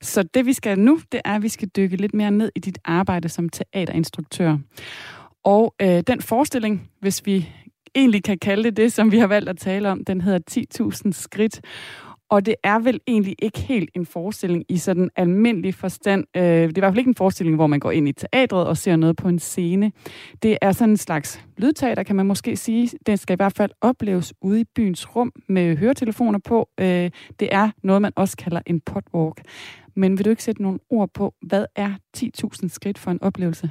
Speaker 4: Så det vi skal nu, det er, at vi skal dykke lidt mere ned i dit arbejde som teaterinstruktør. Og øh, den forestilling, hvis vi egentlig kan kalde det det, som vi har valgt at tale om, den hedder 10.000 skridt. Og det er vel egentlig ikke helt en forestilling i sådan almindelig forstand. Øh, det er i hvert fald ikke en forestilling, hvor man går ind i teatret og ser noget på en scene. Det er sådan en slags lydteater, kan man måske sige. Den skal i hvert fald opleves ude i byens rum med høretelefoner på. Øh, det er noget, man også kalder en potwalk. Men vil du ikke sætte nogle ord på, hvad er 10.000 skridt for en oplevelse?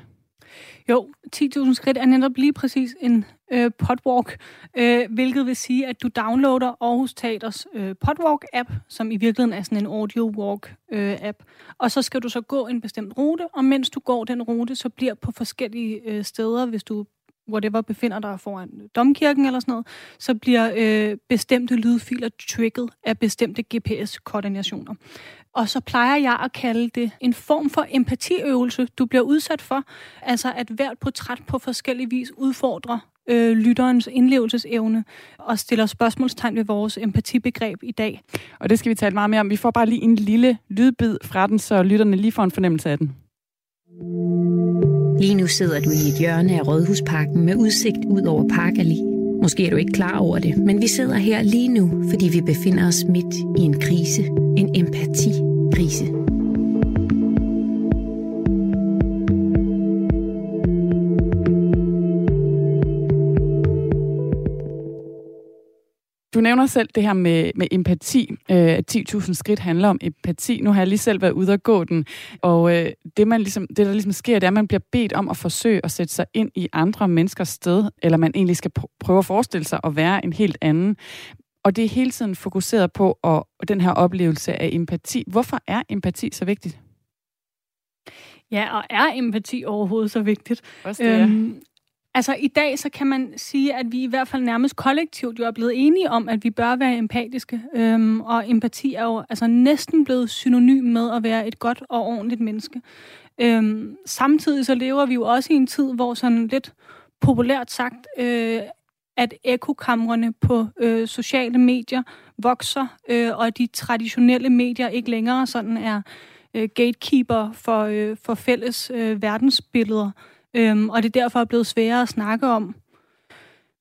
Speaker 5: Jo, 10.000 skridt er netop lige præcis en øh, podwalk, øh, hvilket vil sige, at du downloader Aarhus Teaters øh, podwalk-app, som i virkeligheden er sådan en audio walk-app, øh, og så skal du så gå en bestemt rute, og mens du går den rute, så bliver på forskellige øh, steder, hvis du whatever befinder dig foran domkirken eller sådan noget, så bliver øh, bestemte lydfiler trigget af bestemte GPS-koordinationer. Og så plejer jeg at kalde det en form for empatiøvelse, du bliver udsat for. Altså at hvert portræt på forskellig vis udfordrer øh, lytterens indlevelsesevne og stiller spørgsmålstegn ved vores empatibegreb i dag.
Speaker 4: Og det skal vi tale meget mere om. Vi får bare lige en lille lydbid fra den, så lytterne lige får en fornemmelse af den.
Speaker 7: Lige nu sidder du i et hjørne af Rådhusparken med udsigt ud over Park Måske er du ikke klar over det, men vi sidder her lige nu, fordi vi befinder os midt i en krise. En empatikrise.
Speaker 4: Du nævner selv det her med, med empati, øh, at 10.000 skridt handler om empati. Nu har jeg lige selv været ude og gå den, og øh, det, man ligesom, det, der ligesom sker, det er, at man bliver bedt om at forsøge at sætte sig ind i andre menneskers sted, eller man egentlig skal prøve at forestille sig at være en helt anden. Og det er hele tiden fokuseret på og, og den her oplevelse af empati. Hvorfor er empati så vigtigt?
Speaker 5: Ja, og er empati overhovedet så vigtigt?
Speaker 4: Også det, øhm,
Speaker 5: Altså i dag, så kan man sige, at vi i hvert fald nærmest kollektivt jo er blevet enige om, at vi bør være empatiske. Øhm, og empati er jo altså næsten blevet synonym med at være et godt og ordentligt menneske. Øhm, samtidig så lever vi jo også i en tid, hvor sådan lidt populært sagt, øh, at ekokamrene på øh, sociale medier vokser, øh, og de traditionelle medier ikke længere sådan er øh, gatekeeper for, øh, for fælles øh, verdensbilleder. Øhm, og det er derfor blevet sværere at snakke om.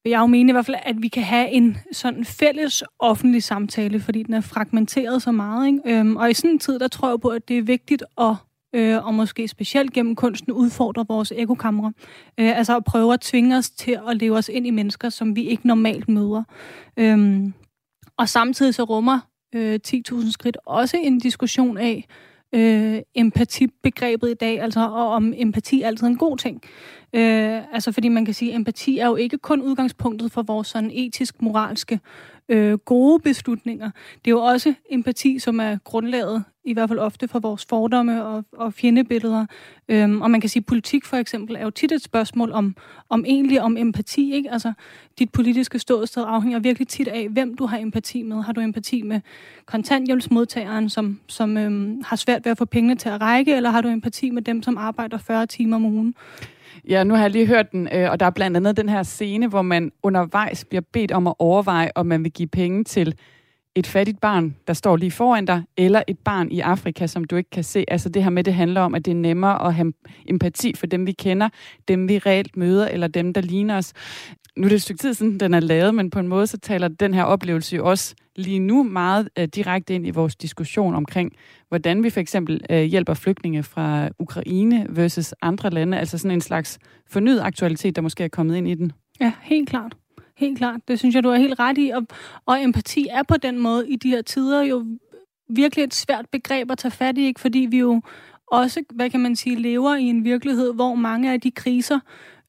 Speaker 5: Jeg jo mene i hvert fald, at vi kan have en sådan fælles offentlig samtale, fordi den er fragmenteret så meget. Ikke? Øhm, og i sådan en tid, der tror jeg på, at det er vigtigt at øh, og måske specielt gennem kunsten udfordre vores ekokamre. Øh, altså at prøve at tvinge os til at leve os ind i mennesker, som vi ikke normalt møder. Øhm, og samtidig så rummer øh, 10.000 skridt også en diskussion af, øh, empatibegrebet i dag, altså og om empati er altid en god ting. Øh, altså fordi man kan sige, at empati er jo ikke kun udgangspunktet for vores sådan etisk-moralske øh, gode beslutninger. Det er jo også empati, som er grundlaget, i hvert fald ofte for vores fordomme og, og fjendebilleder. Øhm, og man kan sige, at politik for eksempel er jo tit et spørgsmål om, om egentlig om empati. Ikke? Altså, dit politiske ståsted afhænger virkelig tit af, hvem du har empati med. Har du empati med kontanthjælpsmodtageren, som, som øhm, har svært ved at få pengene til at række, eller har du empati med dem, som arbejder 40 timer om ugen?
Speaker 4: Ja, nu har jeg lige hørt den, øh, og der er blandt andet den her scene, hvor man undervejs bliver bedt om at overveje, om man vil give penge til et fattigt barn, der står lige foran dig, eller et barn i Afrika, som du ikke kan se. Altså det her med, det handler om, at det er nemmere at have empati for dem, vi kender, dem vi reelt møder, eller dem, der ligner os. Nu er det et stykke tid siden, den er lavet, men på en måde så taler den her oplevelse jo også lige nu meget uh, direkte ind i vores diskussion omkring, hvordan vi for eksempel uh, hjælper flygtninge fra Ukraine versus andre lande. Altså sådan en slags fornyet aktualitet, der måske er kommet ind i den.
Speaker 5: Ja, helt klart. Helt klart. Det synes jeg, du er helt ret i. Og, og empati er på den måde i de her tider jo virkelig et svært begreb at tage fat i, ikke? fordi vi jo også, hvad kan man sige, lever i en virkelighed, hvor mange af de kriser,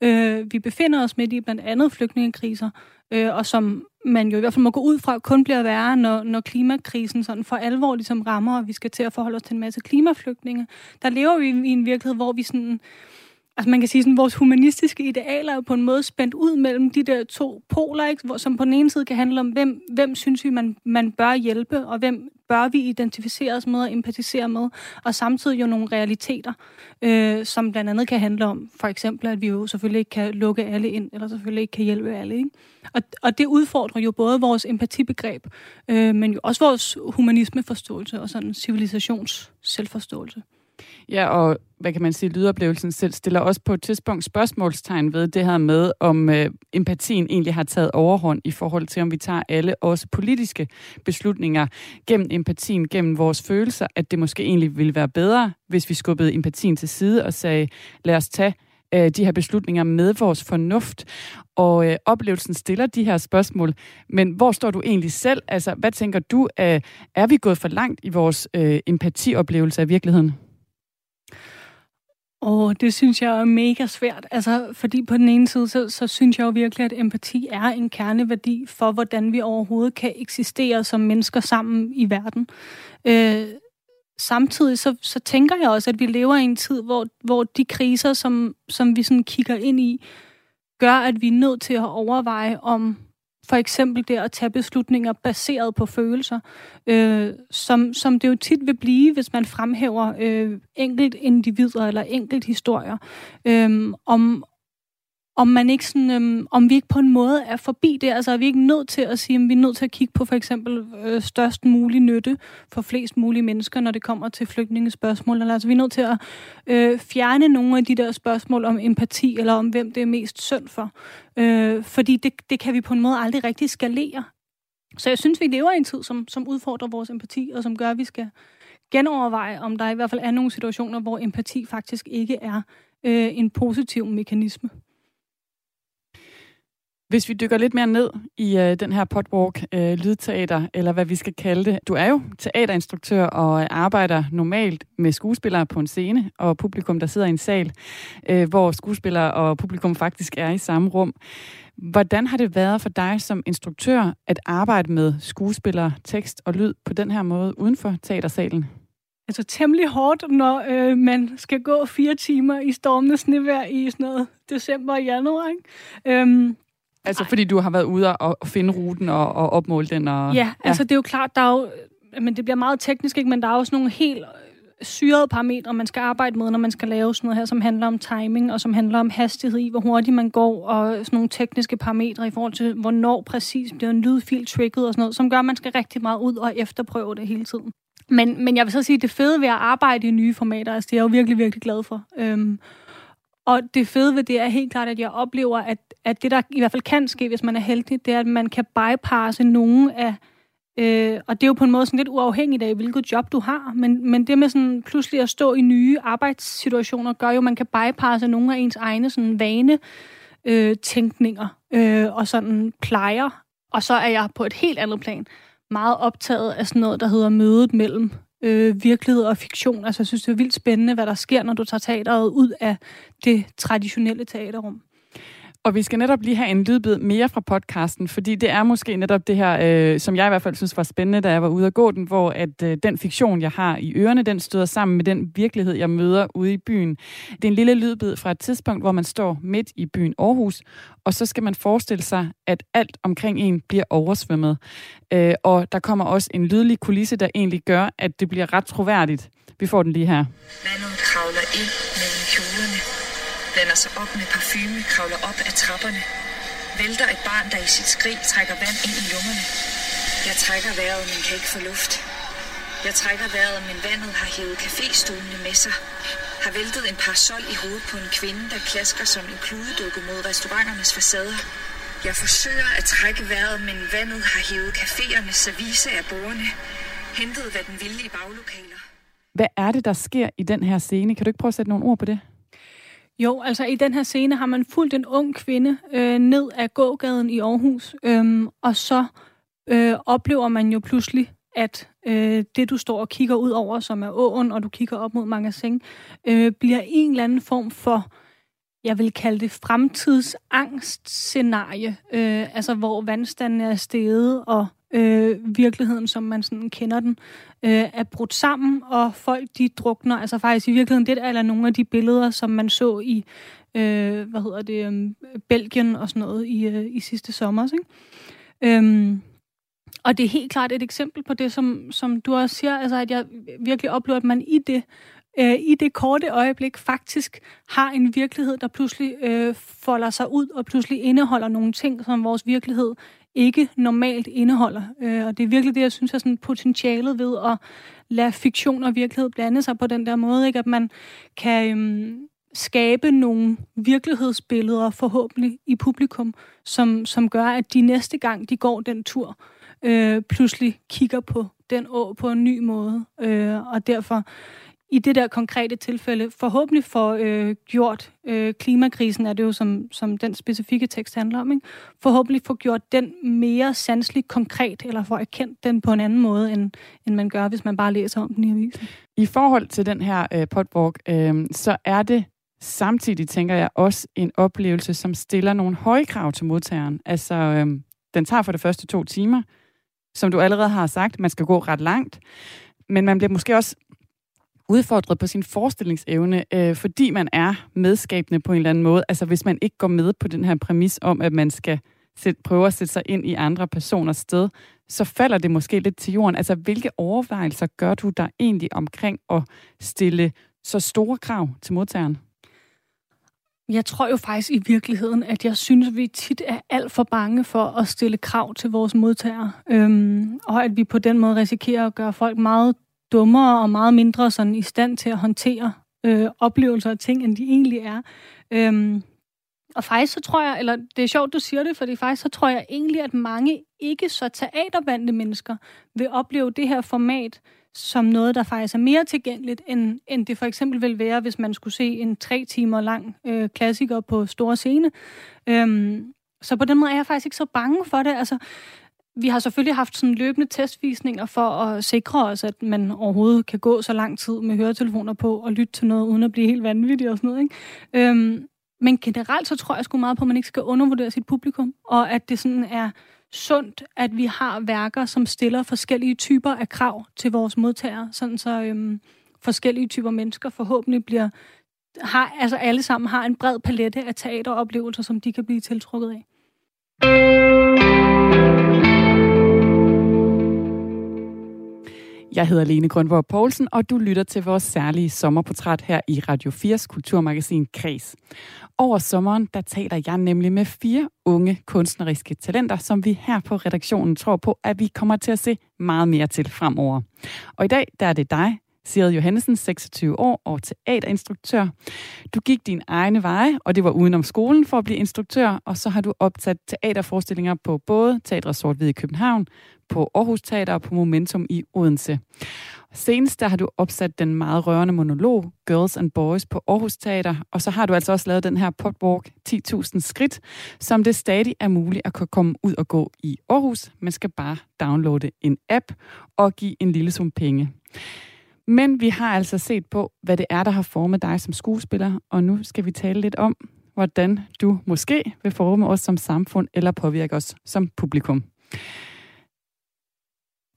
Speaker 5: øh, vi befinder os midt i, blandt andet flygtningekriser, øh, og som man jo i hvert fald må gå ud fra, kun bliver værre, når, når klimakrisen sådan for alvor ligesom rammer, og vi skal til at forholde os til en masse klimaflygtninge. Der lever vi i en virkelighed, hvor vi sådan Altså man kan sige, at vores humanistiske idealer er på en måde spændt ud mellem de der to poler, ikke? Hvor, som på den ene side kan handle om, hvem, hvem synes vi, man, man bør hjælpe, og hvem bør vi identificere os med og empatisere med, og samtidig jo nogle realiteter, øh, som blandt andet kan handle om, for eksempel, at vi jo selvfølgelig ikke kan lukke alle ind, eller selvfølgelig ikke kan hjælpe alle. Ikke? Og, og det udfordrer jo både vores empatibegreb, øh, men jo også vores humanismeforståelse og sådan civilisations selvforståelse.
Speaker 4: Ja, og hvad kan man sige, lydoplevelsen selv stiller også på et tidspunkt spørgsmålstegn ved det her med, om øh, empatien egentlig har taget overhånd i forhold til, om vi tager alle også politiske beslutninger gennem empatien, gennem vores følelser, at det måske egentlig ville være bedre, hvis vi skubbede empatien til side og sagde, lad os tage øh, de her beslutninger med vores fornuft. Og øh, oplevelsen stiller de her spørgsmål. Men hvor står du egentlig selv? Altså, hvad tænker du? Øh, er vi gået for langt i vores øh, empatioplevelse af virkeligheden?
Speaker 5: Og det synes jeg er mega svært. Altså, fordi på den ene side, så, så synes jeg jo virkelig, at empati er en kerneværdi for, hvordan vi overhovedet kan eksistere som mennesker sammen i verden. Øh, samtidig så, så tænker jeg også, at vi lever i en tid, hvor, hvor de kriser, som, som vi sådan kigger ind i, gør, at vi er nødt til at overveje, om for eksempel det at tage beslutninger baseret på følelser, øh, som, som det jo tit vil blive, hvis man fremhæver øh, enkelt individer eller enkelt historier, øh, om, om man ikke sådan, øhm, om vi ikke på en måde er forbi det, altså er vi ikke nødt til at sige, at vi er nødt til at kigge på for eksempel øh, størst mulig nytte for flest mulige mennesker, når det kommer til flygtningespørgsmål, eller altså vi er nødt til at øh, fjerne nogle af de der spørgsmål om empati, eller om hvem det er mest synd for, øh, fordi det, det kan vi på en måde aldrig rigtig skalere. Så jeg synes, vi lever i en tid, som, som udfordrer vores empati, og som gør, at vi skal genoverveje, om der i hvert fald er nogle situationer, hvor empati faktisk ikke er øh, en positiv mekanisme.
Speaker 4: Hvis vi dykker lidt mere ned i øh, den her potwalk, øh, lydteater, eller hvad vi skal kalde det. Du er jo teaterinstruktør og arbejder normalt med skuespillere på en scene, og publikum, der sidder i en sal, øh, hvor skuespillere og publikum faktisk er i samme rum. Hvordan har det været for dig som instruktør at arbejde med skuespillere, tekst og lyd på den her måde uden for teatersalen?
Speaker 5: Altså temmelig hårdt, når øh, man skal gå fire timer i stormende snevejr i sådan noget december og januar. Ikke? Øhm,
Speaker 4: Altså fordi du har været ude og finde ruten og, og opmåle den? Og,
Speaker 5: ja, ja, altså det er jo klart, der er jo, men det bliver meget teknisk, ikke? men der er også nogle helt syrede parametre, man skal arbejde med, når man skal lave sådan noget her, som handler om timing, og som handler om hastighed i, hvor hurtigt man går, og sådan nogle tekniske parametre i forhold til, hvornår præcis bliver en lydfil trigget og sådan noget, som gør, at man skal rigtig meget ud og efterprøve det hele tiden. Men, men jeg vil så sige, at det fede ved at arbejde i nye formater, altså det er jeg jo virkelig, virkelig glad for. Øhm, og det fede ved det er helt klart, at jeg oplever, at, at det, der i hvert fald kan ske, hvis man er heldig, det er, at man kan bypasse nogle af... Øh, og det er jo på en måde sådan lidt uafhængigt af, hvilket job du har. Men, men det med sådan pludselig at stå i nye arbejdssituationer, gør jo, at man kan bypasse nogle af ens egne sådan vane øh, tænkninger øh, og sådan plejer. Og så er jeg på et helt andet plan meget optaget af sådan noget, der hedder mødet mellem øh, virkelighed og fiktion. Altså, jeg synes, det er vildt spændende, hvad der sker, når du tager teateret ud af det traditionelle teaterrum.
Speaker 4: Og vi skal netop lige have en lydbid mere fra podcasten, fordi det er måske netop det her, øh, som jeg i hvert fald synes var spændende, da jeg var ude at gå den, hvor at øh, den fiktion, jeg har i ørerne, den støder sammen med den virkelighed, jeg møder ude i byen. Det er en lille lydbid fra et tidspunkt, hvor man står midt i byen Aarhus, og så skal man forestille sig, at alt omkring en bliver oversvømmet. Øh, og der kommer også en lydlig kulisse, der egentlig gør, at det bliver ret troværdigt. Vi får den lige her.
Speaker 8: Vandet kravler ind blander sig op med parfume, kravler op ad trapperne. Vælter et barn, der i sit skrig trækker vand ind i lungerne. Jeg trækker vejret, men kan ikke få luft. Jeg trækker vejret, men vandet har hævet kaféstolene med sig. Har væltet en parasol i hovedet på en kvinde, der klasker som en kludedukke mod restauranternes facader. Jeg forsøger at trække vejret, men vandet har hævet caféernes service af bordene. Hentet hvad den ville i baglokaler.
Speaker 4: Hvad er det, der sker i den her scene? Kan du ikke prøve at sætte nogle ord på det?
Speaker 5: Jo, altså i den her scene har man fulgt en ung kvinde øh, ned ad gågaden i Aarhus, øh, og så øh, oplever man jo pludselig, at øh, det, du står og kigger ud over, som er åen, og du kigger op mod magasin, øh, bliver en eller anden form for, jeg vil kalde det fremtidsangstscenarie, øh, altså hvor vandstanden er steget, og øh, virkeligheden, som man sådan kender den, øh, er brudt sammen, og folk de drukner. Altså faktisk i virkeligheden, det er eller nogle af de billeder, som man så i, øh, hvad hedder det, um, Belgien og sådan noget i, øh, i sidste sommer. Ikke? Øhm, og det er helt klart et eksempel på det, som, som du også siger, altså at jeg virkelig oplever, at man i det, øh, i det korte øjeblik faktisk har en virkelighed, der pludselig øh, folder sig ud og pludselig indeholder nogle ting, som vores virkelighed ikke normalt indeholder. Øh, og det er virkelig det, jeg synes er sådan potentialet ved at lade fiktion og virkelighed blande sig på den der måde, ikke? at man kan øhm, skabe nogle virkelighedsbilleder forhåbentlig i publikum, som, som gør, at de næste gang, de går den tur, øh, pludselig kigger på den å på en ny måde. Øh, og derfor i det der konkrete tilfælde forhåbentlig får øh, gjort øh, klimakrisen, er det jo som, som den specifikke tekst handler om, ikke? forhåbentlig får gjort den mere sanselig konkret, eller får erkendt den på en anden måde, end, end man gør, hvis man bare læser om den i avisen.
Speaker 4: I forhold til den her øh, potwalk, øh, så er det samtidig, tænker jeg, også en oplevelse, som stiller nogle høje krav til modtageren. Altså, øh, den tager for det første to timer, som du allerede har sagt, man skal gå ret langt, men man bliver måske også udfordret på sin forestillingsevne, øh, fordi man er medskabende på en eller anden måde. Altså hvis man ikke går med på den her præmis om, at man skal sæt, prøve at sætte sig ind i andre personers sted, så falder det måske lidt til jorden. Altså hvilke overvejelser gør du der egentlig omkring at stille så store krav til modtageren?
Speaker 5: Jeg tror jo faktisk i virkeligheden, at jeg synes, at vi tit er alt for bange for at stille krav til vores modtagere. Øhm, og at vi på den måde risikerer at gøre folk meget dummere og meget mindre sådan i stand til at håndtere øh, oplevelser og ting, end de egentlig er. Øhm, og faktisk så tror jeg, eller det er sjovt, du siger det, fordi faktisk så tror jeg egentlig, at mange ikke så teatervandte mennesker vil opleve det her format som noget, der faktisk er mere tilgængeligt, end, end det for eksempel vil være, hvis man skulle se en tre timer lang øh, klassiker på store scene. Øhm, så på den måde er jeg faktisk ikke så bange for det. Altså, vi har selvfølgelig haft sådan løbende testvisninger for at sikre os, at man overhovedet kan gå så lang tid med høretelefoner på og lytte til noget, uden at blive helt vanvittig og sådan noget. Ikke? Øhm, men generelt så tror jeg sgu meget på, at man ikke skal undervurdere sit publikum, og at det sådan er sundt, at vi har værker, som stiller forskellige typer af krav til vores modtagere, sådan så øhm, forskellige typer mennesker forhåbentlig bliver har, altså alle sammen har en bred palette af teateroplevelser, som de kan blive tiltrukket af.
Speaker 4: Jeg hedder Lene Grønborg Poulsen, og du lytter til vores særlige sommerportræt her i Radio 4's kulturmagasin Kres. Over sommeren, der taler jeg nemlig med fire unge kunstneriske talenter, som vi her på redaktionen tror på, at vi kommer til at se meget mere til fremover. Og i dag, der er det dig, Sigrid Johansen, 26 år og teaterinstruktør. Du gik din egne veje, og det var udenom skolen for at blive instruktør, og så har du opsat teaterforestillinger på både Teatret Sort i København, på Aarhus Teater og på Momentum i Odense. Senest der har du opsat den meget rørende monolog Girls and Boys på Aarhus Teater, og så har du altså også lavet den her popwalk 10.000 skridt, som det stadig er muligt at kunne komme ud og gå i Aarhus. Man skal bare downloade en app og give en lille sum penge. Men vi har altså set på, hvad det er, der har formet dig som skuespiller, og nu skal vi tale lidt om, hvordan du måske vil forme os som samfund eller påvirke os som publikum.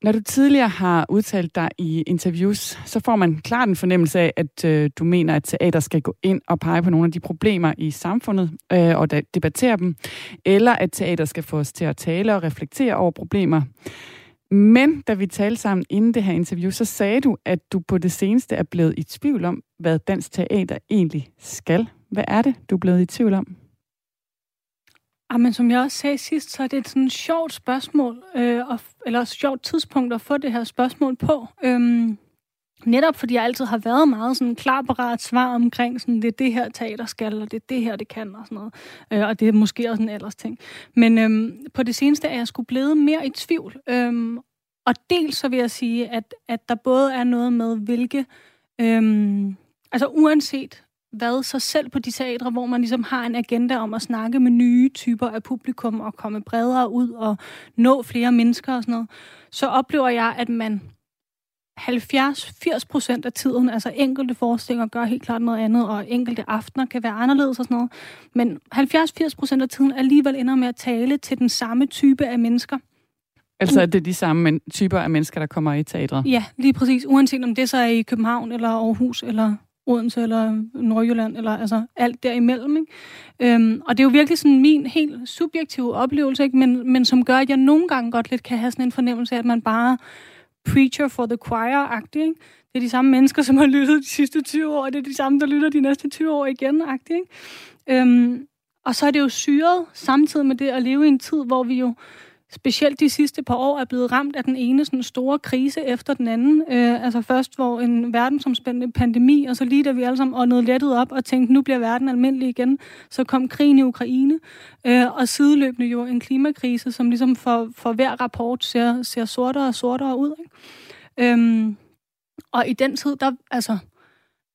Speaker 4: Når du tidligere har udtalt dig i interviews, så får man klart en fornemmelse af, at øh, du mener, at teater skal gå ind og pege på nogle af de problemer i samfundet øh, og debattere dem, eller at teater skal få os til at tale og reflektere over problemer. Men da vi talte sammen inden det her interview, så sagde du, at du på det seneste er blevet i tvivl om, hvad dansk teater egentlig skal. Hvad er det, du er blevet i tvivl om?
Speaker 5: Ah, men som jeg også sagde sidst, så er det et sådan sjovt spørgsmål, øh, og, eller et sjovt tidspunkt at få det her spørgsmål på. Øhm, netop fordi jeg altid har været meget sådan klar parat svar omkring, sådan, det er det her teater skal, og det er det her, det kan, og sådan noget. Øh, og det er måske også en ellers ting. Men øhm, på det seneste er jeg skulle blevet mere i tvivl. Øhm, og dels så vil jeg sige, at, at der både er noget med, hvilke... Øhm, altså uanset hvad så selv på de teatre, hvor man ligesom har en agenda om at snakke med nye typer af publikum og komme bredere ud og nå flere mennesker og sådan noget, så oplever jeg, at man 70-80 procent af tiden, altså enkelte forestillinger gør helt klart noget andet, og enkelte aftener kan være anderledes og sådan noget, men 70-80 procent af tiden alligevel ender med at tale til den samme type af mennesker.
Speaker 4: Altså det er de samme typer af mennesker, der kommer i teatret?
Speaker 5: Ja, lige præcis. Uanset om det så er i København, eller Aarhus, eller Odense eller Nordjylland, eller altså alt derimellem. Ikke? Øhm, og det er jo virkelig sådan min helt subjektive oplevelse, ikke? Men, men som gør, at jeg nogle gange godt lidt kan have sådan en fornemmelse af, at man bare preacher for the choir-agtig. Ikke? Det er de samme mennesker, som har lyttet de sidste 20 år, og det er de samme, der lytter de næste 20 år igen. Agtig, ikke? Øhm, og så er det jo syret samtidig med det at leve i en tid, hvor vi jo specielt de sidste par år er blevet ramt af den ene sådan store krise efter den anden. Øh, altså først hvor en verdensomspændende pandemi, og så lige da vi alle sammen åndede lettet op og tænkte, nu bliver verden almindelig igen, så kom krigen i Ukraine, øh, og sideløbende jo en klimakrise, som ligesom for, for hver rapport ser, ser sortere og sortere ud. Ikke? Øhm, og i den tid, der, altså,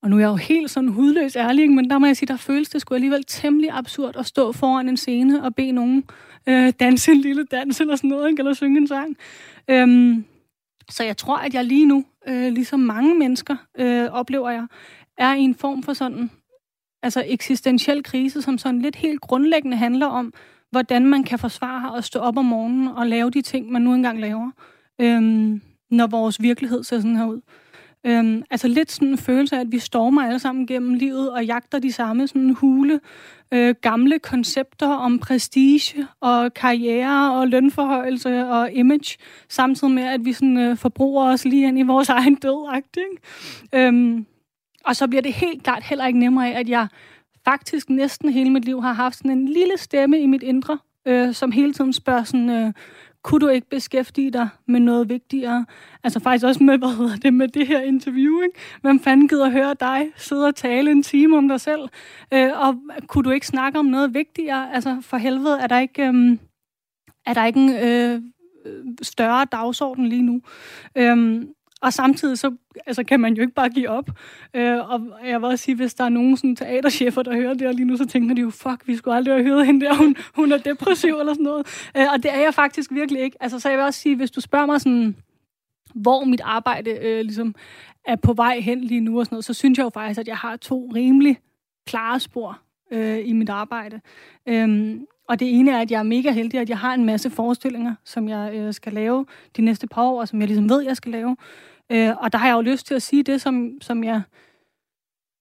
Speaker 5: og nu er jeg jo helt sådan hudløs ærlig, men der må jeg sige, der føles det skulle alligevel temmelig absurd at stå foran en scene og bede nogen øh, danse en lille dans eller sådan noget, ikke? eller synge en sang. Øhm, så jeg tror, at jeg lige nu, øh, ligesom mange mennesker, øh, oplever jeg, er i en form for sådan altså eksistentiel krise, som sådan lidt helt grundlæggende handler om, hvordan man kan forsvare at stå op om morgenen og lave de ting, man nu engang laver, øhm, når vores virkelighed ser sådan her ud. Øhm, altså lidt sådan en følelse af, at vi stormer alle sammen gennem livet og jagter de samme sådan hule, øh, gamle koncepter om prestige og karriere og lønforhøjelse og image, samtidig med, at vi sådan, øh, forbruger os lige ind i vores egen død. Øhm, og så bliver det helt klart heller ikke nemmere af, at jeg faktisk næsten hele mit liv har haft sådan en lille stemme i mit indre, øh, som hele tiden spørger sådan, øh, kunne du ikke beskæftige dig med noget vigtigere? Altså faktisk også med, hvad hedder det, med det her interview, ikke? Hvem fanden gider høre dig sidde og tale en time om dig selv? Øh, og kunne du ikke snakke om noget vigtigere? Altså for helvede, er der ikke, øh, er der ikke en øh, øh større dagsorden lige nu? Øh, og samtidig så altså, kan man jo ikke bare give op. Øh, og jeg vil også sige, hvis der er nogen sådan, teaterchefer, der hører det lige nu, så tænker de jo, fuck, vi skulle aldrig have hørt hende der, hun, hun er depressiv eller sådan noget. Øh, og det er jeg faktisk virkelig ikke. Altså, så jeg vil også sige, hvis du spørger mig sådan, hvor mit arbejde øh, ligesom er på vej hen lige nu og sådan noget, så synes jeg jo faktisk, at jeg har to rimelig klare spor øh, i mit arbejde. Øhm, og det ene er, at jeg er mega heldig, at jeg har en masse forestillinger, som jeg øh, skal lave de næste par år, og som jeg ligesom ved, jeg skal lave. Øh, og der har jeg jo lyst til at sige det, som, som jeg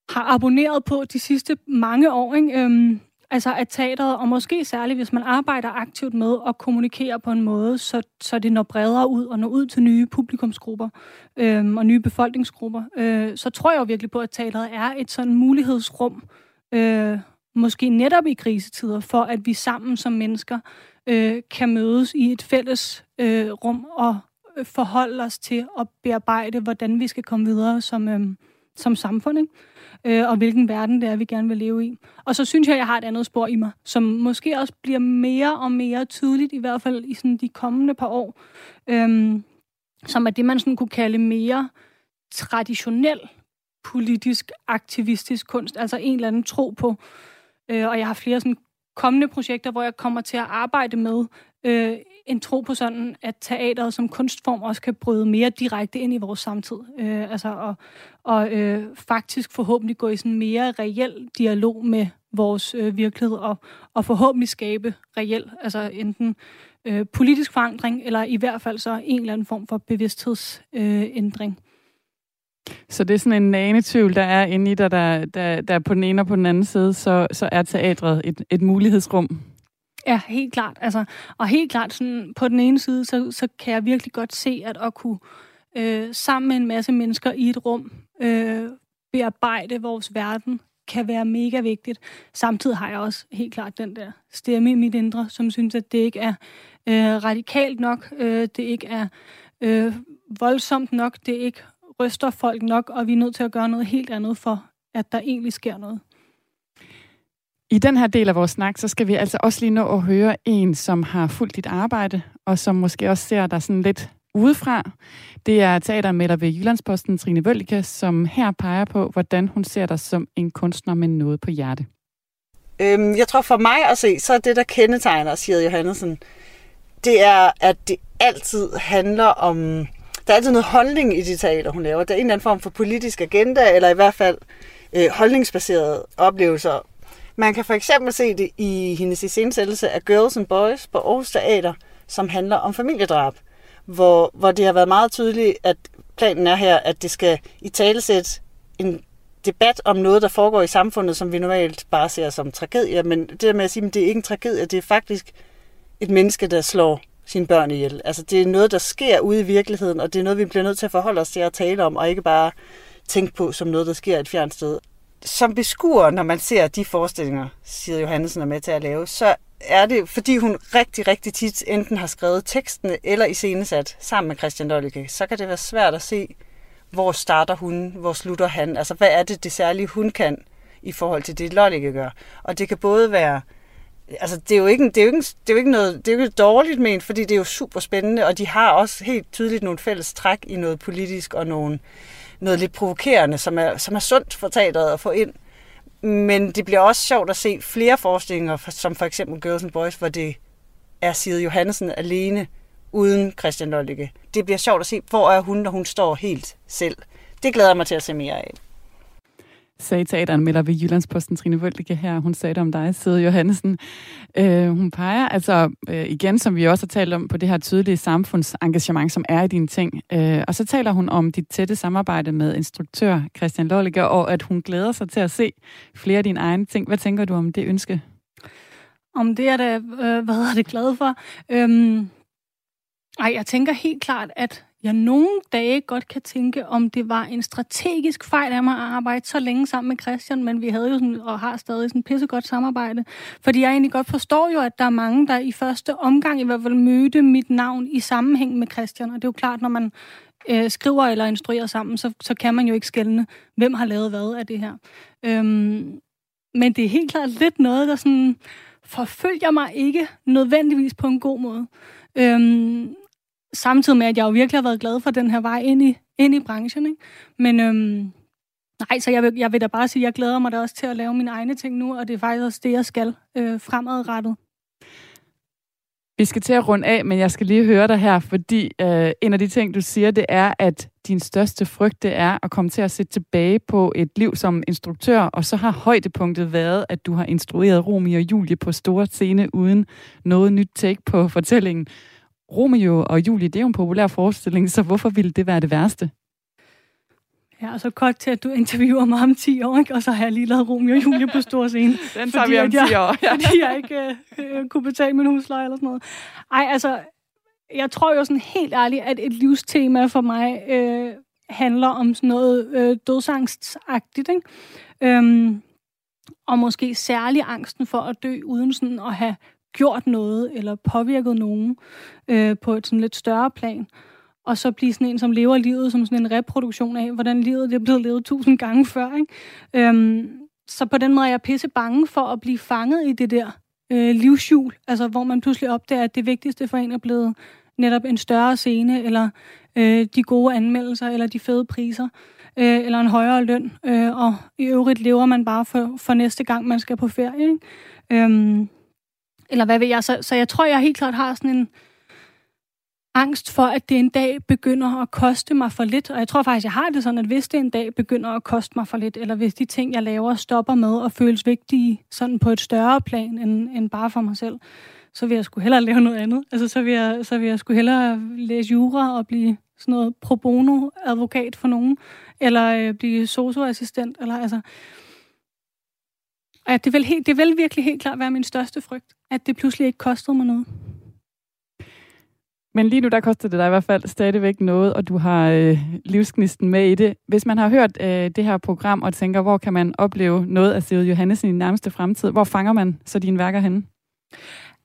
Speaker 5: har abonneret på de sidste mange år. Ikke? Øhm, altså at teateret, og måske særligt, hvis man arbejder aktivt med at kommunikere på en måde, så, så det når bredere ud og når ud til nye publikumsgrupper øhm, og nye befolkningsgrupper, øh, så tror jeg jo virkelig på, at teateret er et sådan mulighedsrum, øh, måske netop i krisetider, for at vi sammen som mennesker øh, kan mødes i et fælles øh, rum og forholde os til at bearbejde, hvordan vi skal komme videre som, øh, som samfund, ikke? Øh, og hvilken verden det er, vi gerne vil leve i. Og så synes jeg, jeg har et andet spor i mig, som måske også bliver mere og mere tydeligt, i hvert fald i sådan de kommende par år, øh, som er det, man sådan kunne kalde mere traditionel politisk aktivistisk kunst, altså en eller anden tro på. Øh, og jeg har flere sådan kommende projekter, hvor jeg kommer til at arbejde med øh, en tro på sådan, at teateret som kunstform også kan bryde mere direkte ind i vores samtid. Øh, altså, og og øh, faktisk forhåbentlig gå i sådan mere reel dialog med vores øh, virkelighed, og, og forhåbentlig skabe reel, altså enten øh, politisk forandring, eller i hvert fald så en eller anden form for bevidsthedsændring.
Speaker 4: Øh, så det er sådan en nanetvivl, der er inde i dig, der, der, der på den ene og på den anden side, så, så er teatret et, et mulighedsrum
Speaker 5: Ja, helt klart. Altså, og helt klart, sådan, på den ene side, så, så kan jeg virkelig godt se, at at kunne øh, sammen med en masse mennesker i et rum øh, bearbejde vores verden, kan være mega vigtigt. Samtidig har jeg også helt klart den der stemme i mit indre, som synes, at det ikke er øh, radikalt nok, øh, det ikke er øh, voldsomt nok, det ikke ryster folk nok, og vi er nødt til at gøre noget helt andet for, at der egentlig sker noget.
Speaker 4: I den her del af vores snak, så skal vi altså også lige nå at høre en, som har fulgt dit arbejde, og som måske også ser dig sådan lidt udefra. Det er teatermætter ved Jyllandsposten, Trine Vølke, som her peger på, hvordan hun ser dig som en kunstner med noget på hjerte.
Speaker 9: Øhm, jeg tror for mig at se, så er det, der kendetegner siger Johannesen, det er, at det altid handler om... Der er altid noget holdning i de teater, hun laver. Der er en eller anden form for politisk agenda, eller i hvert fald øh, holdningsbaserede oplevelser man kan for eksempel se det i hendes iscenesættelse af Girls and Boys på Aarhus Teater, som handler om familiedrab, hvor, hvor det har været meget tydeligt, at planen er her, at det skal i talesæt en debat om noget, der foregår i samfundet, som vi normalt bare ser som tragedie, men det der med at sige, at det er ikke en tragedie, det er faktisk et menneske, der slår sine børn ihjel. Altså det er noget, der sker ude i virkeligheden, og det er noget, vi bliver nødt til at forholde os til at tale om, og ikke bare tænke på som noget, der sker et fjernt sted. Som beskuer, når man ser de forestillinger, siger Johansen er med til at lave, så er det, fordi hun rigtig, rigtig tit enten har skrevet tekstene eller i iscenesat sammen med Christian Dolke, så kan det være svært at se, hvor starter hun, hvor slutter han. Altså, hvad er det, det særlige hun kan i forhold til det, Lollicke gør. Og det kan både være altså, det er jo ikke, det er jo ikke, det er jo ikke noget, det er jo ikke dårligt ment, fordi det er jo super spændende, og de har også helt tydeligt nogle fælles træk i noget politisk og nogle, noget lidt provokerende, som er, som er sundt for teateret at få ind. Men det bliver også sjovt at se flere forestillinger, som for eksempel Girls and Boys, hvor det er Side Johansen alene, uden Christian Lollicke. Det bliver sjovt at se, hvor er hun, når hun står helt selv. Det glæder jeg mig til at se mere af
Speaker 4: sagde teateranmelder ved Jyllandsposten Trine Vøldike her. Hun sagde det om dig, Sede Johansen. Øh, hun peger altså øh, igen, som vi også har talt om, på det her tydelige samfundsengagement, som er i dine ting. Øh, og så taler hun om dit tætte samarbejde med instruktør Christian Lolliger, og at hun glæder sig til at se flere af dine egne ting. Hvad tænker du om det ønske?
Speaker 5: Om det er da, øh, hvad er det glad for? Øhm, ej, jeg tænker helt klart, at jeg nogle dage godt kan tænke, om det var en strategisk fejl af mig at arbejde så længe sammen med Christian, men vi havde jo sådan, og har stadig sådan pissegodt samarbejde. Fordi jeg egentlig godt forstår jo, at der er mange, der i første omgang i hvert fald mødte mit navn i sammenhæng med Christian. Og det er jo klart, når man øh, skriver eller instruerer sammen, så, så kan man jo ikke skælne, hvem har lavet hvad af det her. Øhm, men det er helt klart lidt noget, der sådan forfølger mig ikke nødvendigvis på en god måde. Øhm, samtidig med, at jeg jo virkelig har været glad for den her vej ind i, ind i branchen. Ikke? Men øhm, nej, så jeg vil, jeg vil da bare sige, at jeg glæder mig da også til at lave mine egne ting nu, og det er faktisk også det, jeg skal øh, fremadrettet.
Speaker 4: Vi skal til at runde af, men jeg skal lige høre dig her, fordi øh, en af de ting, du siger, det er, at din største frygt, det er at komme til at se tilbage på et liv som instruktør, og så har højdepunktet været, at du har instrueret Romy og Julie på store scene uden noget nyt take på fortællingen. Romeo og Julie, det er jo en populær forestilling, så hvorfor ville det være det værste?
Speaker 5: Ja, og så kort til, at du interviewer mig om 10 år, ikke? og så har jeg lige lavet Romeo og Julie på stor scene.
Speaker 4: Den tager vi om 10 år.
Speaker 5: Ja. Fordi jeg ikke øh, øh, kunne betale min husleje eller sådan noget. Ej, altså, jeg tror jo sådan helt ærligt, at et livstema for mig øh, handler om sådan noget øh, dødsangstagtigt, ikke? Øhm, og måske særlig angsten for at dø, uden sådan at have gjort noget eller påvirket nogen øh, på et sådan lidt større plan. Og så blive sådan en, som lever livet som sådan en reproduktion af, hvordan livet det er blevet levet tusind gange før. Ikke? Øhm, så på den måde er jeg pisse bange for at blive fanget i det der øh, livshjul, altså hvor man pludselig opdager, at det vigtigste for en er blevet netop en større scene, eller øh, de gode anmeldelser, eller de fede priser, øh, eller en højere løn, øh, og i øvrigt lever man bare for, for næste gang, man skal på ferie. Ikke? Øhm, eller hvad ved jeg. Så, så jeg tror, jeg helt klart har sådan en angst for, at det en dag begynder at koste mig for lidt. Og jeg tror faktisk, jeg har det sådan, at hvis det en dag begynder at koste mig for lidt, eller hvis de ting, jeg laver, stopper med at føles vigtige sådan på et større plan end, end bare for mig selv, så vil jeg sgu hellere lave noget andet. Altså, så vil jeg, så vil jeg sgu hellere læse jura og blive sådan noget pro bono advokat for nogen, eller øh, blive socioassistent, eller altså... Ja, det vil, helt, det vil virkelig helt klart være min største frygt, at det pludselig ikke kostede mig noget.
Speaker 4: Men lige nu, der koster det dig i hvert fald stadigvæk noget, og du har øh, livsgnisten med i det. Hvis man har hørt øh, det her program og tænker, hvor kan man opleve noget af Sigrid Johannes i den nærmeste fremtid, hvor fanger man så dine værker henne?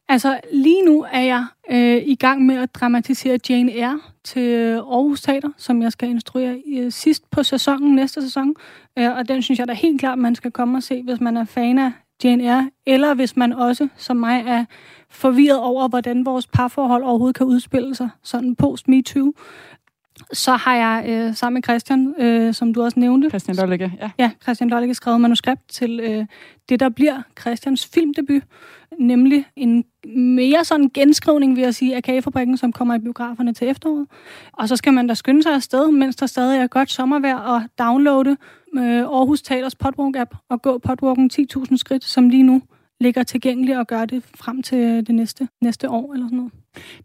Speaker 5: Altså, lige nu er jeg øh, i gang med at dramatisere Jane Eyre til Aarhus Teater, som jeg skal instruere øh, sidst på sæsonen, næste sæson. Øh, og den synes jeg da helt klart, man skal komme og se, hvis man er fan af Jane Eyre, eller hvis man også, som mig, er forvirret over, hvordan vores parforhold overhovedet kan udspille sig, sådan post-MeToo. Så har jeg øh, sammen med Christian, øh, som du også nævnte...
Speaker 4: Christian Lollicke, ja.
Speaker 5: Ja, Christian Lollicke skrevet manuskript til øh, det, der bliver Christians filmdebut, nemlig en mere sådan genskrivning, vil jeg sige, af Kagefabrikken, som kommer i biograferne til efteråret. Og så skal man da skynde sig afsted, mens der stadig er godt sommervejr, og downloade øh, Aarhus Teaters Podwalk-app og gå podwalken 10.000 skridt, som lige nu ligger tilgængelig og gør det frem til det næste, næste år eller sådan noget.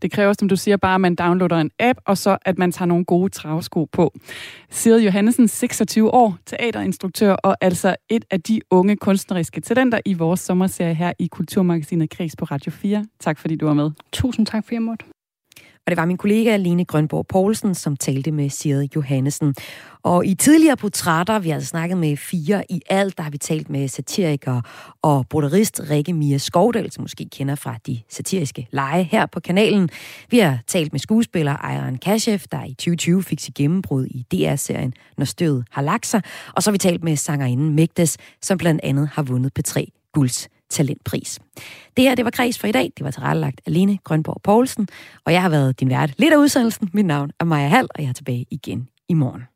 Speaker 4: Det kræver, som du siger, bare, at man downloader en app, og så at man tager nogle gode travsko på. Siri Johannesen, 26 år, teaterinstruktør og altså et af de unge kunstneriske talenter i vores sommerserie her i Kulturmagasinet Kris på Radio 4. Tak fordi du var med.
Speaker 5: Tusind tak, for jeg måtte.
Speaker 1: Og det var min kollega Line Grønborg Poulsen, som talte med Sigrid Johannesen. Og i tidligere portrætter, vi har altså snakket med fire i alt, der har vi talt med satiriker og broderist Rikke Mia Skovdal, som måske kender fra de satiriske lege her på kanalen. Vi har talt med skuespiller Iron Kashef, der i 2020 fik sit gennembrud i DR-serien Når støvet har lagt sig. Og så har vi talt med sangerinden Mægtes, som blandt andet har vundet P3 Gulds talentpris. Det her, det var Kreds for i dag. Det var tilrettelagt alene Grønborg Poulsen, og jeg har været din vært lidt af udsendelsen. Mit navn er Maja Hall, og jeg er tilbage igen i morgen.